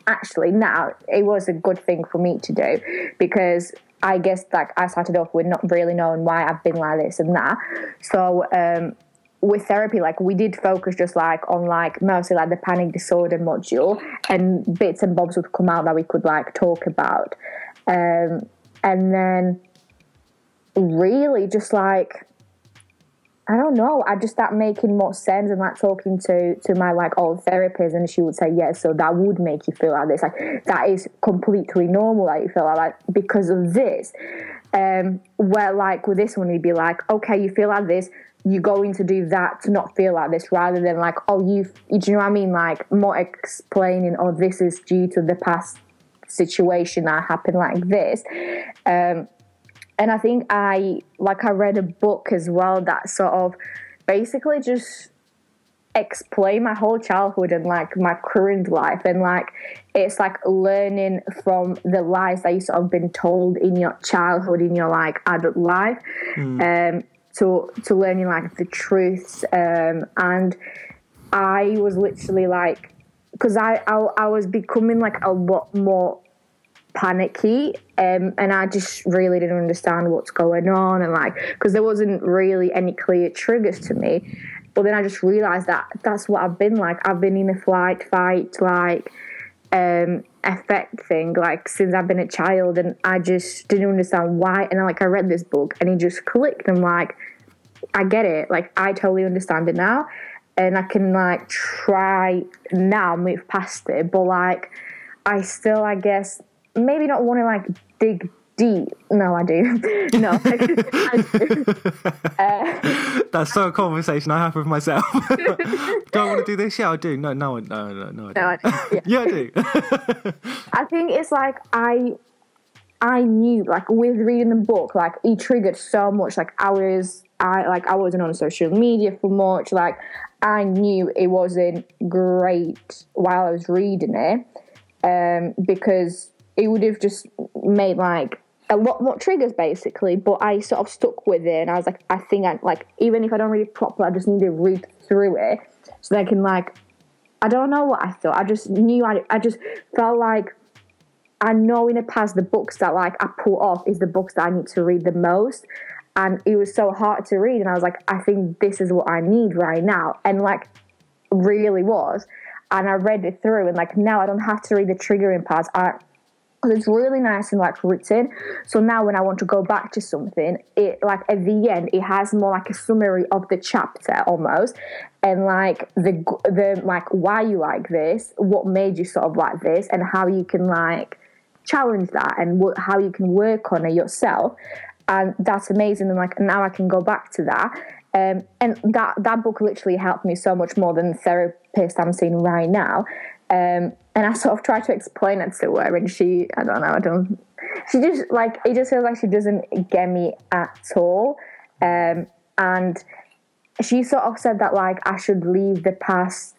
S2: actually now it was a good thing for me to do because I guess like I started off with not really knowing why I've been like this and that. So um with therapy, like we did focus just like on like mostly like the panic disorder module and bits and bobs would come out that we could like talk about. Um and then really just like I don't know. I just start making more sense and like talking to to my like old therapist, and she would say, "Yes, so that would make you feel like this. Like that is completely normal that you feel like that because of this." Um, where like with this one, you'd be like, "Okay, you feel like this. You're going to do that to not feel like this," rather than like, "Oh, you." Do you know what I mean? Like more explaining, "Oh, this is due to the past situation that happened like this." Um, and I think I like I read a book as well that sort of basically just explain my whole childhood and like my current life. And like it's like learning from the lies that you sort of been told in your childhood in your like adult life. Um to to learning like the truths. Um and I was literally like because I, I I was becoming like a lot more panicky um, and I just really didn't understand what's going on and like because there wasn't really any clear triggers to me. But then I just realized that that's what I've been like. I've been in a flight fight like um effect thing like since I've been a child and I just didn't understand why. And like I read this book and it just clicked. And like I get it. Like I totally understand it now and I can like try now move past it. But like I still I guess maybe not want to like dig deep. No, I do. no, I do. Uh,
S1: That's so a conversation I have with myself. do I want to do this? Yeah, I do. No, no, no, no, no. I
S2: no, I
S1: don't.
S2: Yeah.
S1: Yeah, I do.
S2: I think it's like I I knew like with reading the book, like it triggered so much. Like I was I like I wasn't on social media for much. Like I knew it wasn't great while I was reading it. Um, because it would have just made like a lot more triggers basically. But I sort of stuck with it and I was like, I think I like even if I don't read it properly, I just need to read through it so that I can like I don't know what I thought. I just knew I I just felt like I know in the past the books that like I put off is the books that I need to read the most. And it was so hard to read. And I was like, I think this is what I need right now. And like really was. And I read it through and like now I don't have to read the triggering parts. I because it's really nice and like written. So now when I want to go back to something, it like at the end it has more like a summary of the chapter almost, and like the the like why you like this, what made you sort of like this, and how you can like challenge that and how you can work on it yourself. And that's amazing. And like now I can go back to that. Um, and that that book literally helped me so much more than the therapist I'm seeing right now. Um, and I sort of tried to explain it to her, and she, I don't know, I don't. She just like it just feels like she doesn't get me at all. Um, and she sort of said that like I should leave the past,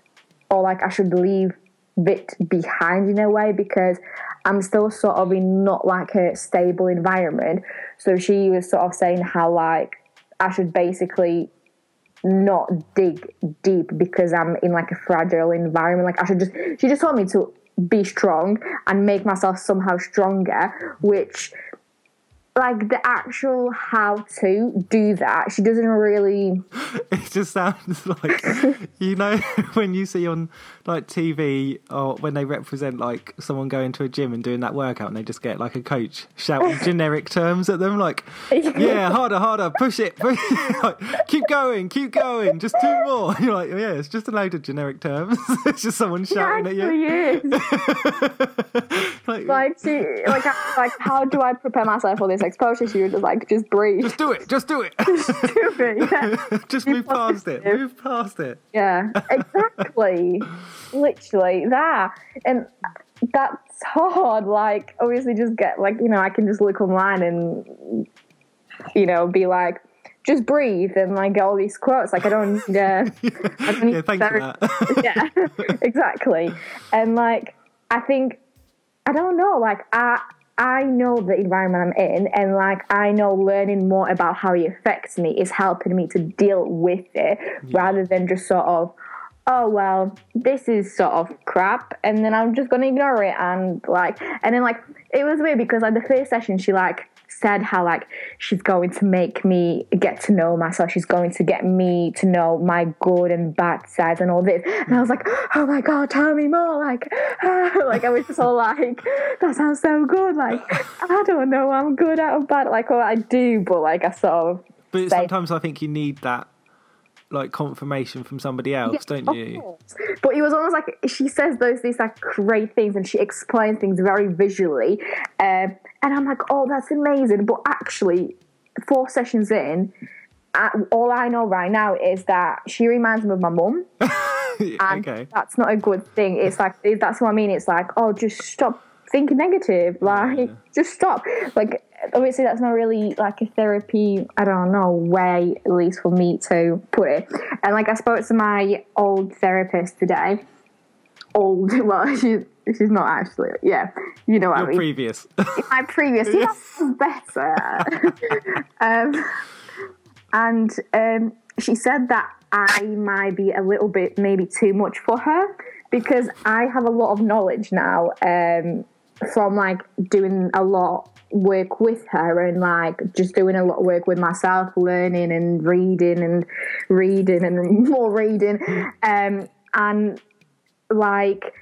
S2: or like I should leave it behind in a way because I'm still sort of in not like a stable environment. So she was sort of saying how like I should basically not dig deep because I'm in like a fragile environment. Like I should just she just told me to be strong and make myself somehow stronger, which like the actual how to do that, she doesn't really
S1: It just sounds like you know when you see on like TV or when they represent like someone going to a gym and doing that workout and they just get like a coach shouting generic terms at them like yeah harder harder push it, push it. like, keep going keep going just two more. You're like yeah it's just a load of generic terms. It's just someone shouting at you. like,
S2: like she like like how do I prepare myself for this exposure? She was just like just breathe.
S1: just do it just do it
S2: Stupid, yeah.
S1: just move past it move past it
S2: Yeah, exactly. Literally that. And that's hard. Like, obviously, just get, like, you know, I can just look online and, you know, be like, just breathe and like get all these quotes. Like, I don't need, uh, I don't need
S1: yeah thank you for that
S2: yeah, exactly. And like, I think, I don't know, like, I, I know the environment I'm in, and like, I know learning more about how it affects me is helping me to deal with it rather than just sort of, oh, well, this is sort of crap, and then I'm just gonna ignore it. And like, and then like, it was weird because like the first session, she like, said how like she's going to make me get to know myself. She's going to get me to know my good and bad sides and all this. And i was like oh my god tell me more. Like like i was just all like that sounds so good. Like i don't know. I'm good at or bad like well i do but like i sort of
S1: but sometimes I think you need that like confirmation from somebody else don't
S2: Of
S1: you
S2: course. But it was almost like she says those these like great things and she explains things very visually, um, and I'm like, oh, that's amazing. But actually, four sessions in, uh, all I know right now is that she reminds me of my mum, and
S1: okay
S2: that's not a good thing. It's like that's what I mean. It's like, oh, just stop thinking negative. Like, just stop. Like obviously that's not really like a therapy. I don't know way, at least for me to put it. And like I spoke to my old therapist today. Old, well, she's she's not actually. Yeah, you know what
S1: Your
S2: I mean.
S1: previous.
S2: my previous, yeah, better. um, and um, she said that I might be a little bit maybe too much for her because I have a lot of knowledge now um, from like doing a lot work with her and like just doing a lot of work with myself learning and reading and reading and more reading um, and like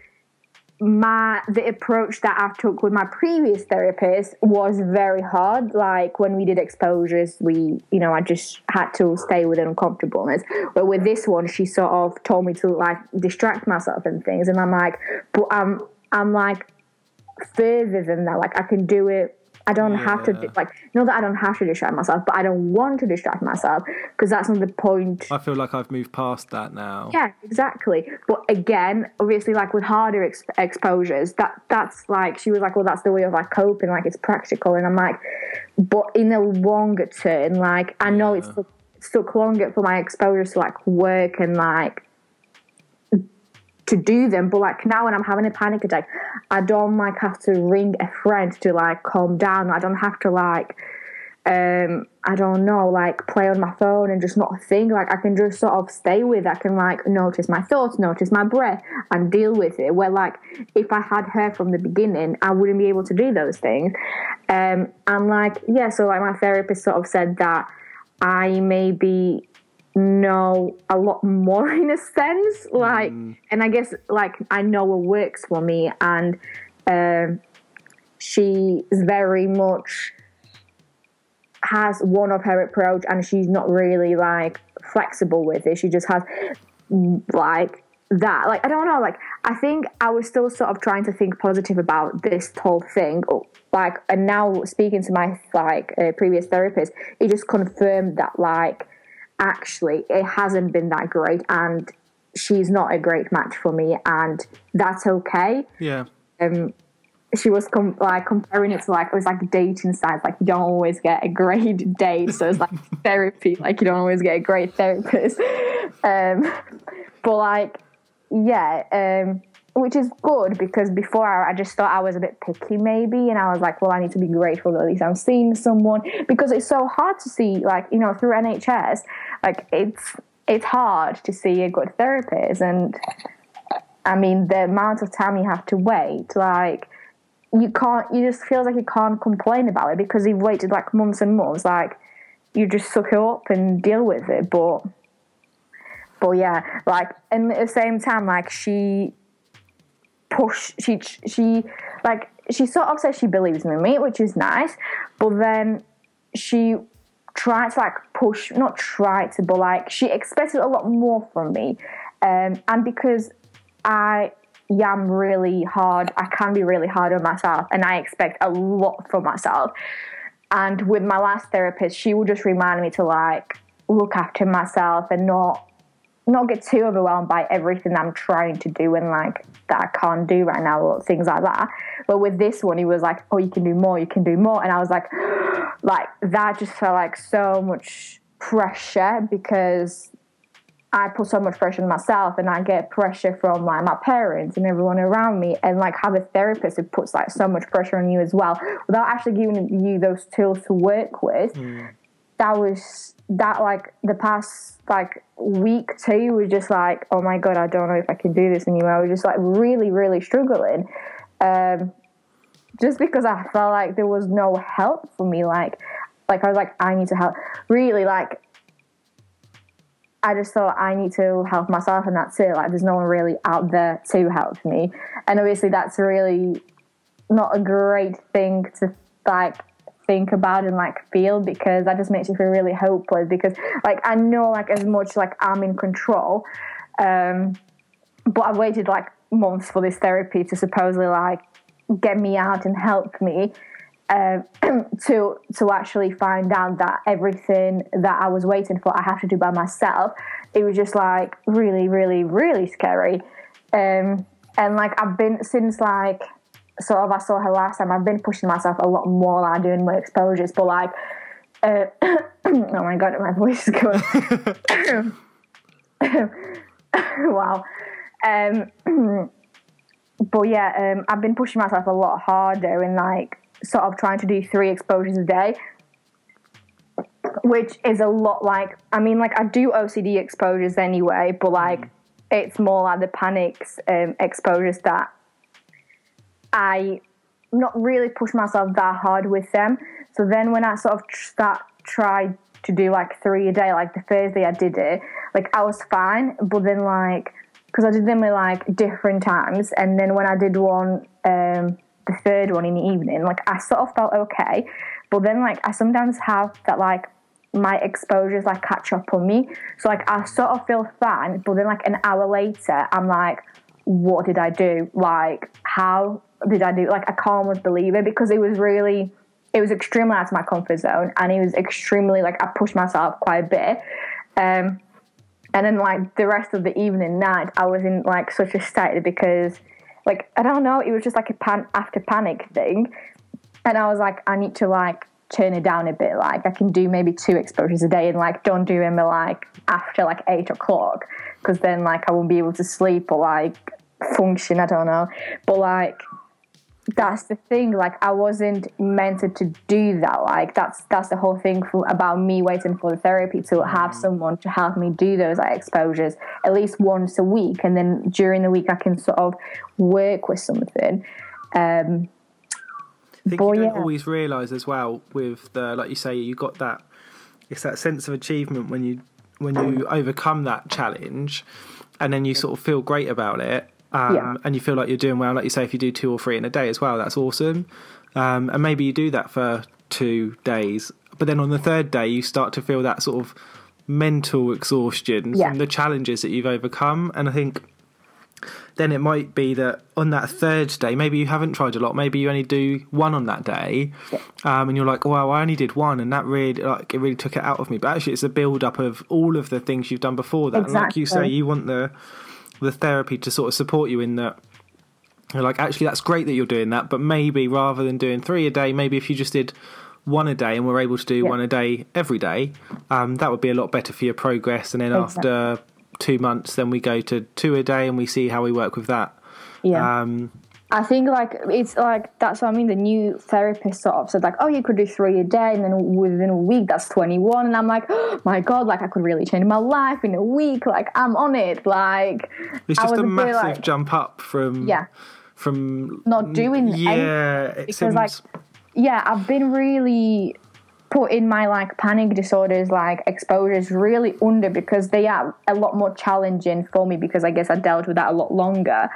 S2: my the approach that I took with my previous therapist was very hard. Like when we did exposures, we you know I just had to stay with uncomfortableness. But with this one, she sort of told me to like distract myself and things, and I'm like, but I'm I'm like further than that. Like I can do it. I don't have to
S1: Yeah.
S2: like not that I don't have to distract myself, but I don't want to distract myself because that's not the point.
S1: I feel like I've moved past that now.
S2: Yeah, exactly. But again, obviously, like with harder ex- exposures, that that's like she was like, well, that's the way of like coping, like it's practical, and I'm like, but in the longer term, like I know it's took, it's took longer for my exposures to like work and like to do them, but like now when I'm having a panic attack, I don't like have to ring a friend to like calm down. I don't have to like um I don't know, like play on my phone and just not think. Like I can just sort of stay with. I can like notice my thoughts, notice my breath, and deal with it. Where like if I had her from the beginning, I wouldn't be able to do those things. Um, and like yeah, so like my therapist sort of said that I maybe know a lot more in a sense. Like, and I guess like I know what works for me, and um, she is very much has one of her approach and she's not really like flexible with it. She just has like that. Like I don't know, like I think I was still sort of trying to think positive about this whole thing. Like and now speaking to my like uh, previous therapist, it just confirmed that like actually it hasn't been that great and she's not a great match for me and that's okay
S1: Yeah.
S2: um, she was com- like comparing it to like it was like dating sites like you don't always get a great date so it's like therapy like you don't always get a great therapist um, but like yeah um, which is good because before I, I just thought I was a bit picky maybe and I was like well I need to be grateful that at least I'm seeing someone because it's so hard to see like you know through NHS like it's it's hard to see a good therapist and I mean the amount of time you have to wait like you can't you just feels like you can't complain about it because you've waited like months and months like you just suck it up and deal with it but but yeah like and at the same time like she push she she like she sort of says she believes in me which is nice but then she tried to like push not try to but like she expected a lot more from me. Um and because i am really hard i can be really hard on myself and i expect a lot from myself. And with my last therapist she would just remind me to like look after myself and not not get too overwhelmed by everything I'm trying to do and like that I can't do right now or things like that. But with this one, he was like, "Oh, you can do more, you can do more," and I was like, like that just felt like so much pressure because I put so much pressure on myself, and I get pressure from like my parents and everyone around me, and like have a therapist who puts like so much pressure on you as well without actually giving you those tools to work with mm. That was that like the past like week two was just like oh my god i don't know if i can do this anymore i was just like really really struggling um just because i felt like there was no help for me like like i was like i need to help really like I just thought I need to help myself and that's it. Like there's no one really out there to help me. And obviously that's really not a great thing to like think about and like feel because that just makes you feel really hopeless because like I know like as much like I'm in control. Um but I've waited like months for this therapy to supposedly like get me out and help me uh, to to actually find out that everything that I was waiting for I have to do by myself. It was just like really, really, really scary. Um, and like I've been since like sort of I saw her last time. I've been pushing myself a lot more, like doing more exposures, but like, uh, oh my god, my voice is going. wow. Um, but yeah, um, I've been pushing myself a lot harder and like sort of trying to do three exposures a day, which is a lot. Like, I mean, like I do OCD exposures anyway, but like it's more like the panics um, exposures that I not really push myself that hard with them. So then when I sort of start try to do like three a day, like the first day I did it, like I was fine, but then like because I did them at like different times, and then when I did one, um, the third one in the evening, like I sort of felt okay, but then like I sometimes have that like my exposures like catch up on me, so like I sort of feel fine, but then like an hour later, I'm like, what did I do? Like how did I do? Like I can't almost believe it because it was really. It was extremely out of my comfort zone, and it was extremely like I pushed myself quite a bit. Um, and then like the rest of the evening night i was in like such a state because like i don't know it was just like a pan after panic thing and i was like i need to like turn it down a bit like i can do maybe two exposures a day and like don't do them like after like eight o'clock because then like i won't be able to sleep or like function i don't know but like that's the thing like i wasn't meant to do that like that's that's the whole thing for, about me waiting for the therapy to have mm. someone to help me do those like, exposures at least once a week and then during the week i can sort of work with something um
S1: I think you don't yeah. always realize as well with the like you say you got that it's that sense of achievement when you when you overcome that challenge and then you sort of feel great about it um, yeah. and you feel like you're doing well. Like you say, if you do two or three in a day as well, that's awesome. Um, and maybe you do that for two days, but then on the third day, you start to feel that sort of mental exhaustion yeah. from the challenges that you've overcome. And I think then it might be that on that third day, maybe you haven't tried a lot. Maybe you only do one on that day, um, and you're like, "Well, I only did one, and that really, like, it really took it out of me." But actually, it's a build up of all of the things you've done before that. Exactly. And like you say, you want the the therapy to sort of support you in that like actually that's great that you're doing that but maybe rather than doing three a day maybe if you just did one a day and we're able to do yeah. one a day every day um, that would be a lot better for your progress and then exactly. after two months then we go to two a day and we see how we work with that
S2: yeah um, I think like it's like that's what I mean. The new therapist sort of said like, oh, you could do three a day, and then within a week that's twenty one. And I'm like, oh, my god, like I could really change my life in a week. Like I'm on it. Like
S1: it's just a massive like, jump up from
S2: yeah
S1: from
S2: not doing
S1: yeah
S2: because seems... like yeah I've been really put in my like panic disorders like exposures really under because they are a lot more challenging for me because I guess I dealt with that a lot longer.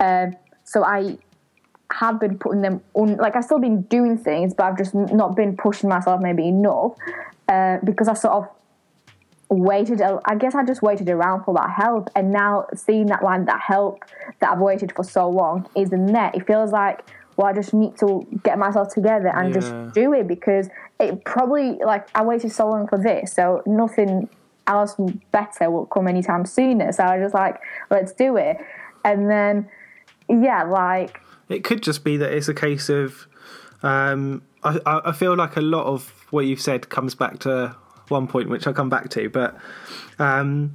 S2: Uh, so I have been putting them on, like I've still been doing things, but I've just not been pushing myself maybe enough uh, because I sort of waited. I guess I just waited around for that help, and now seeing that like that help that I've waited for so long is in there. It feels like well, I just need to get myself together and yeah. just do it because it probably like I waited so long for this, so nothing else better will come anytime sooner. So I was just like, let's do it, and then yeah, like
S1: it could just be that it's a case of. Um, I, I feel like a lot of what you've said comes back to one point, which I'll come back to, but um,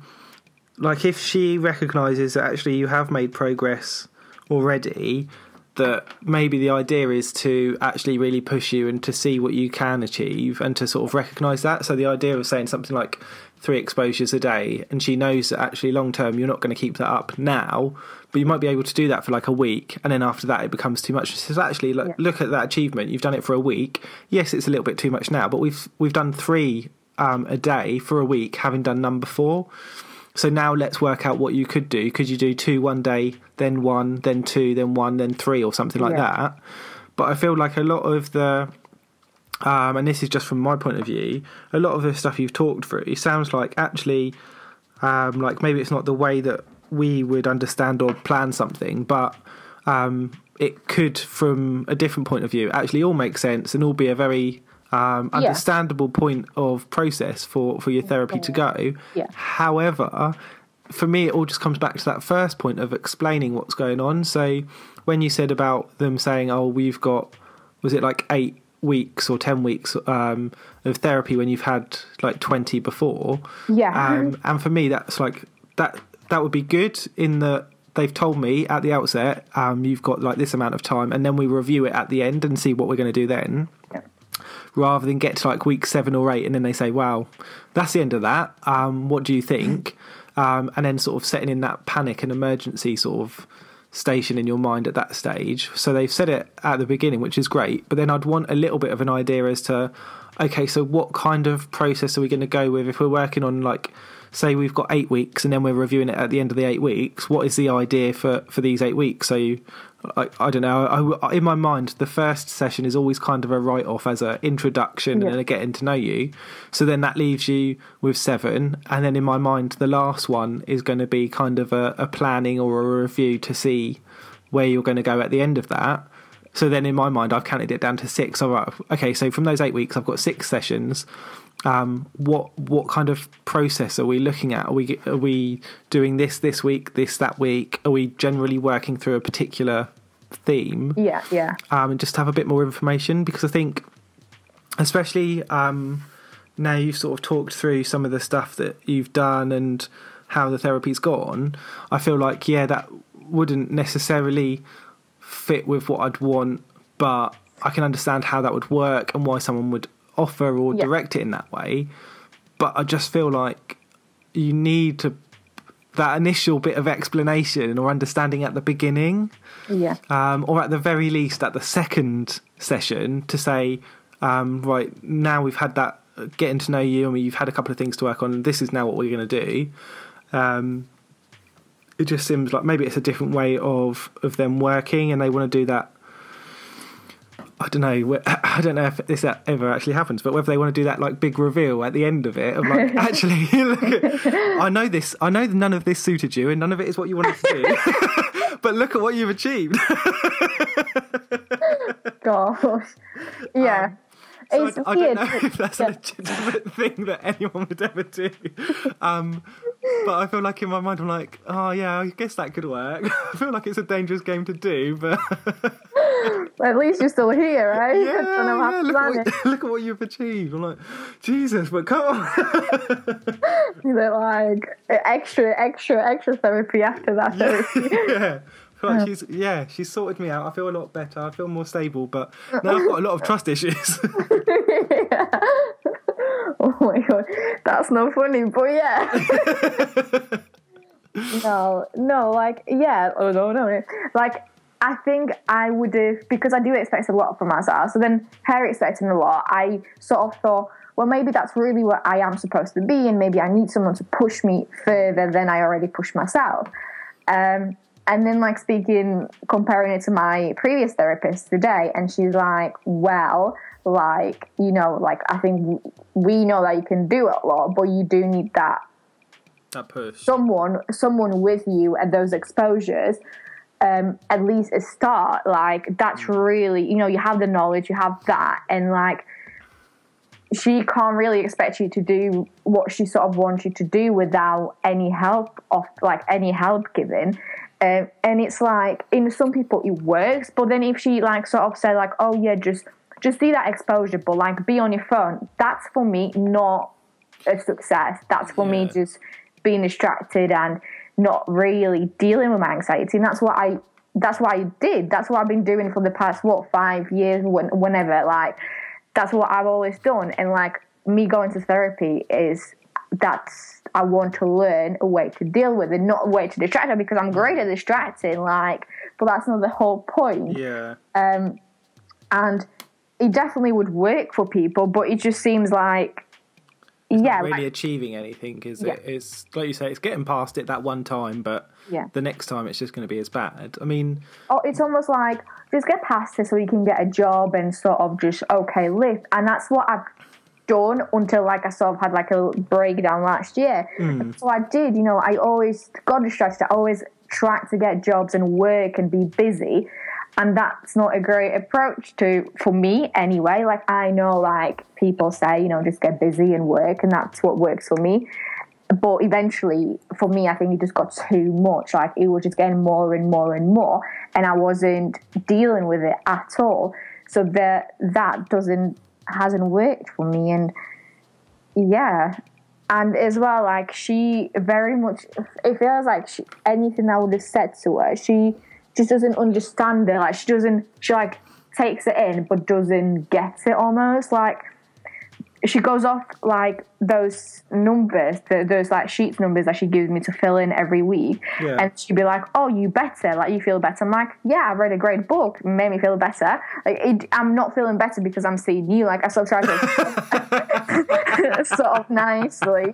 S1: like if she recognises that actually you have made progress already, that maybe the idea is to actually really push you and to see what you can achieve and to sort of recognise that. So the idea of saying something like three exposures a day, and she knows that actually long term you're not going to keep that up now, but you might be able to do that for like a week, and then after that it becomes too much. She says, actually, look, yeah. look at that achievement. You've done it for a week. Yes, it's a little bit too much now, but we've we've done three um, a day for a week, having done number four. So now let's work out what you could do. Could you do two one day, then one, then two, then one, then three, or something like yeah. that? But I feel like a lot of the um, and this is just from my point of view, a lot of the stuff you've talked through sounds like actually, um, like maybe it's not the way that we would understand or plan something, but um, it could, from a different point of view, actually all make sense and all be a very um, understandable yeah. point of process for, for your therapy to go.
S2: Yeah.
S1: However, for me, it all just comes back to that first point of explaining what's going on. So when you said about them saying, "Oh, we've got," was it like eight weeks or 10 weeks um, of therapy when you've had like 20 before
S2: Yeah.
S1: um, and for me that's like that that would be good in that they've told me at the outset um, you've got like this amount of time and then we review it at the end and see what we're going to do then
S2: Yeah.
S1: Rather than get to like week seven or eight and then they say wow that's the end of that um, what do you think um, and then sort of setting in that panic and emergency sort of station in your mind at that stage. So they've said it at the beginning, which is great, but then I'd want a little bit of an idea as to okay, so what kind of process are we going to go with if we're working on like say we've got 8 weeks and then we're reviewing it at the end of the 8 weeks, what is the idea for for these 8 weeks? So you, I, I don't know. I, in my mind, the first session is always kind of a write off as an introduction
S2: Yeah.
S1: and a getting to know you. So then that leaves you with seven. And then in my mind, the last one is going to be kind of a, a planning or a review to see where you're going to go at the end of that. So then in my mind, I've counted it down to six. All right, okay. So from those eight weeks, I've got six sessions. Um, what what kind of process are we looking at? Are we are we doing this this week, this that week? Are we generally working through a particular theme?
S2: yeah, yeah.
S1: um, and just have a bit more information because I think, especially um, now you've sort of talked through some of the stuff that you've done and how the therapy's gone, I feel like, yeah, that wouldn't necessarily fit with what I'd want, but I can understand how that would work and why someone would offer or
S2: Yeah.
S1: direct it in that way. But I just feel like you need to that initial bit of explanation or understanding at the beginning
S2: Yeah.
S1: um, or at the very least at the second session to say, um, right now we've had that uh, getting to know you, and you've had a couple of things to work on. This is now what we're going to do. Um, it just seems like maybe it's a different way of of them working, and they want to do that. I don't know. I don't know if this ever actually happens, but whether they want to do that like big reveal at the end of it of like, actually, look at, I know this. I know none of this suited you, and none of it is what you wanted to do. but look at what you've achieved.
S2: Gosh. Yeah.
S1: Um, So I, I, don't know if that's a legitimate thing that anyone would ever do. Um, but I feel like in my mind, I'm like, oh yeah, I guess that could work. I feel like it's a dangerous game to do, but
S2: At least you're still here, right?
S1: yeah,
S2: know
S1: yeah look, at what, look at what you've achieved. I'm like, Jesus, but come on.
S2: Is it like extra, extra, extra therapy after that therapy?
S1: yeah. I feel like she's yeah, she's sorted me out. I feel a lot better. I feel more stable, but now I've got a lot of trust issues.
S2: Oh my god, that's not funny, but yeah. no, no, like yeah, oh no, no, no. like I think I would have because I do expect a lot from myself. So then her expecting a lot, I sort of thought, well, maybe that's really what I am supposed to be, and maybe I need someone to push me further than I already push myself. Um, and then like speaking, comparing it to my previous therapist today, and she's like, well, like you know, like I think we know that you can do a lot, but you do need that
S1: that push.
S2: someone someone with you at those exposures um at least a start like that's really you know you have the knowledge you have that and like she can't really expect you to do what she sort of wants you to do without any help of like any help given um, and it's like in some people it works but then if she like sort of said like oh yeah just just do that exposure but like be on your phone that's for me not a success. That's for me just being distracted and not really dealing with my anxiety. And that's what i that's what i did. That's what i've been doing for the past what five years when, whenever like that's what i've always done. And like me going to therapy is that's i want to learn a way to deal with it not a way to distract her because i'm great at distracting like but that's not the whole point
S1: Yeah.
S2: um, and it definitely would work for people but it just seems like yeah
S1: really
S2: like,
S1: achieving anything, is
S2: Yeah.
S1: it? It's like you say, it's getting past it that one time, but
S2: Yeah.
S1: the next time it's just going to be as bad. I mean,
S2: oh, it's almost like just get past it so you can get a job and sort of just okay live and that's what i've done until like i sort of had like a breakdown last year. Hmm. So i did you know i always got distracted i always tried to get jobs and work and be busy. And that's not a great approach to for me anyway. Like i know like people say you know just get busy and work and that's what works for me. But eventually, for me, I think it just got too much. Like it was just getting more and more and more, and I wasn't dealing with it at all. So that that doesn't hasn't worked for me, and yeah, and as well, like she very much, it feels like she, anything I would have said to her, she just doesn't understand it. Like she doesn't, she like takes it in but doesn't get it almost like she goes off like those numbers, the, those like sheets numbers that she gives me to fill in every week,
S1: Yeah.
S2: and she'd be like, "Oh, you better, like you feel better." I'm like, "Yeah, I read a great book, it made me feel better." Like, it, I'm not feeling better because I'm seeing you. Like, I still try to sort of nicely.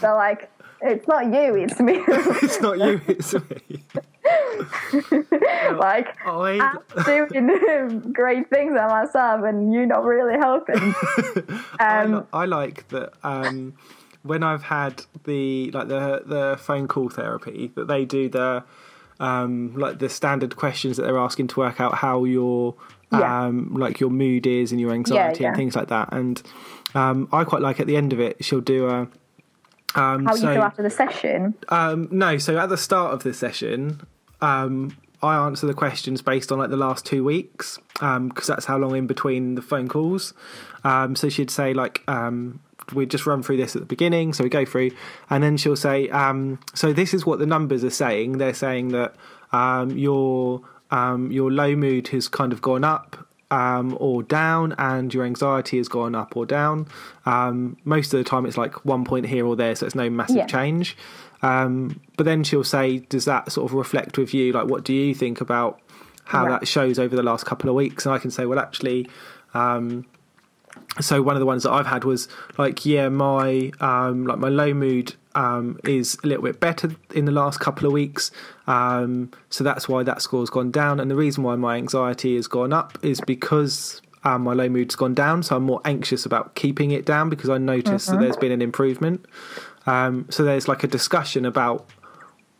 S2: So like, it's not you, it's me.
S1: it's not you, it's me.
S2: like,
S1: I,
S2: I'm doing great things on myself, and you're not really helping.
S1: I,
S2: Um,
S1: li- I like that um, when I've had the like the the phone call therapy that they do the um, like the standard questions that they're asking to work out how your
S2: Yeah.
S1: um, like your mood is and your anxiety
S2: yeah.
S1: and things like that. And um, I quite like at the end of it, she'll do a um,
S2: how
S1: so,
S2: you feel after the session?
S1: um, no, so at the start of the session, um, I answer the questions based on like the last two weeks because that's how long in between the phone calls. Um, so she'd say like um, we just run through this at the beginning, so we go through, and then she'll say, um, so this is what the numbers are saying. They're saying that um, your um, your low mood has kind of gone up um, or down, and your anxiety has gone up or down. Um, most of the time, it's like one point here or there, so it's no massive
S2: Yeah.
S1: change. Um, but then she'll say, "Does that sort of reflect with you? Like, what do you think about how
S2: Right.
S1: that shows over the last couple of weeks?" And I can say, "Well, actually." Um, so one of the ones that I've had was like, yeah, my um, like my low mood um, is a little bit better in the last couple of weeks. Um, so that's why that score's gone down. And the reason why my anxiety has gone up is because um, my low mood's gone down. So I'm more anxious about keeping it down because I notice that there's been an improvement. Um, so there's like a discussion about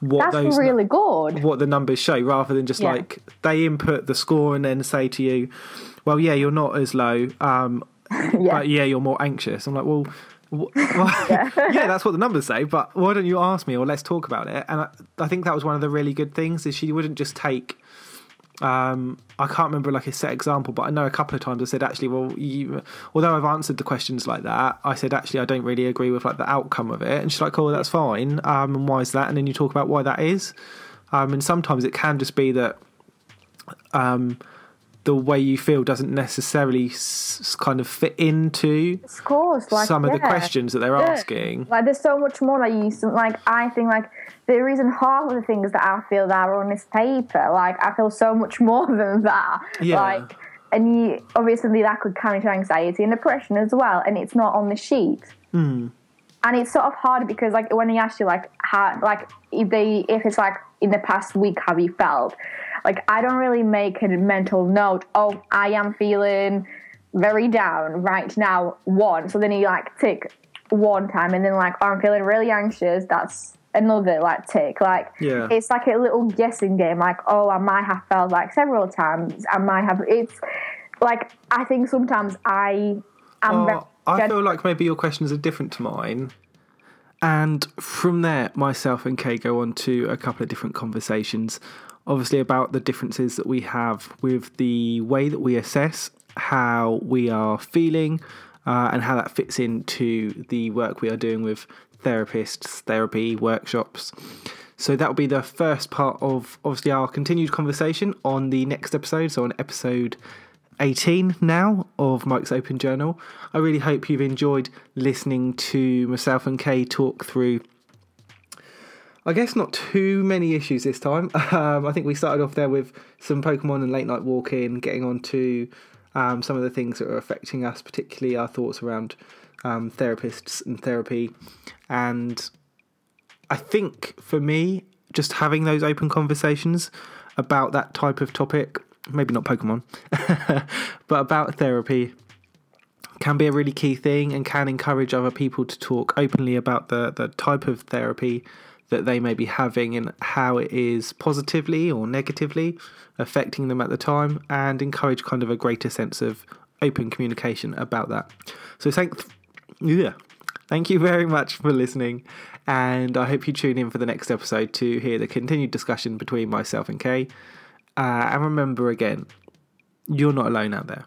S1: what
S2: That's
S1: those
S2: really good.
S1: what the numbers show rather than just
S2: Yeah.
S1: like they input the score and then say to you, well, yeah, you're not as low. Um,
S2: Yeah.
S1: but yeah, you're more anxious. I'm like, well, wh- why- yeah. that's what the numbers say. But why don't you ask me or let's talk about it? And I, I think that was one of the really good things is she wouldn't just take. Um, I can't remember like a set example, but I know a couple of times I said actually, well, you, although I've answered the questions like that, I said actually I don't really agree with like the outcome of it, and she's like, oh, that's fine. Um, and why is that? And then you talk about why that is. Um, and sometimes it can just be that um, the way you feel doesn't necessarily s- kind of fit into
S2: Of course, like
S1: some of the questions that they're
S2: Yeah.
S1: asking.
S2: Like there's so much more that you like. I think like there isn't half of the things that I feel that are on this paper. Like I feel so much more than that.
S1: Yeah.
S2: Like, and you obviously that could carry to anxiety and depression as well, and it's not on the sheet.
S1: Hmm.
S2: And it's sort of hard because like when he asked you like how like if they if it's like in the past week have you felt like I don't really make a mental note. Oh, I am feeling very down right now. One. So then you like tick one time, and then like oh, I'm feeling really anxious. That's another like tick. Like
S1: Yeah.
S2: it's like a little guessing game. Like oh, I might have felt like several times. I might have. It's like I think sometimes I am.
S1: Oh, I
S2: gen-
S1: feel like maybe your questions are different to mine. And from there, myself and Kay go on to a couple of different conversations, obviously about the differences that we have with the way that we assess how we are feeling uh, and how that fits into the work we are doing with therapists, therapy, workshops. So that will be the first part of obviously our continued conversation on the next episode. So on episode 18 now of Mike's Open Journal. I really hope you've enjoyed listening to myself and Kay talk through. I guess not too many issues this time. Um, I think we started off there with some Pokemon and late night walking, getting on to um, some of the things that are affecting us, particularly our thoughts around um, therapists and therapy. And I think for me, just having those open conversations about that type of topic, maybe not Pokemon, but about therapy, can be a really key thing and can encourage other people to talk openly about the, the type of therapy that they may be having and how it is positively or negatively affecting them at the time and encourage kind of a greater sense of open communication about that. So thank yeah. Thank you very much for listening, and I hope you tune in for the next episode to hear the continued discussion between myself and Kay. Uh, and remember again, you're not alone out there.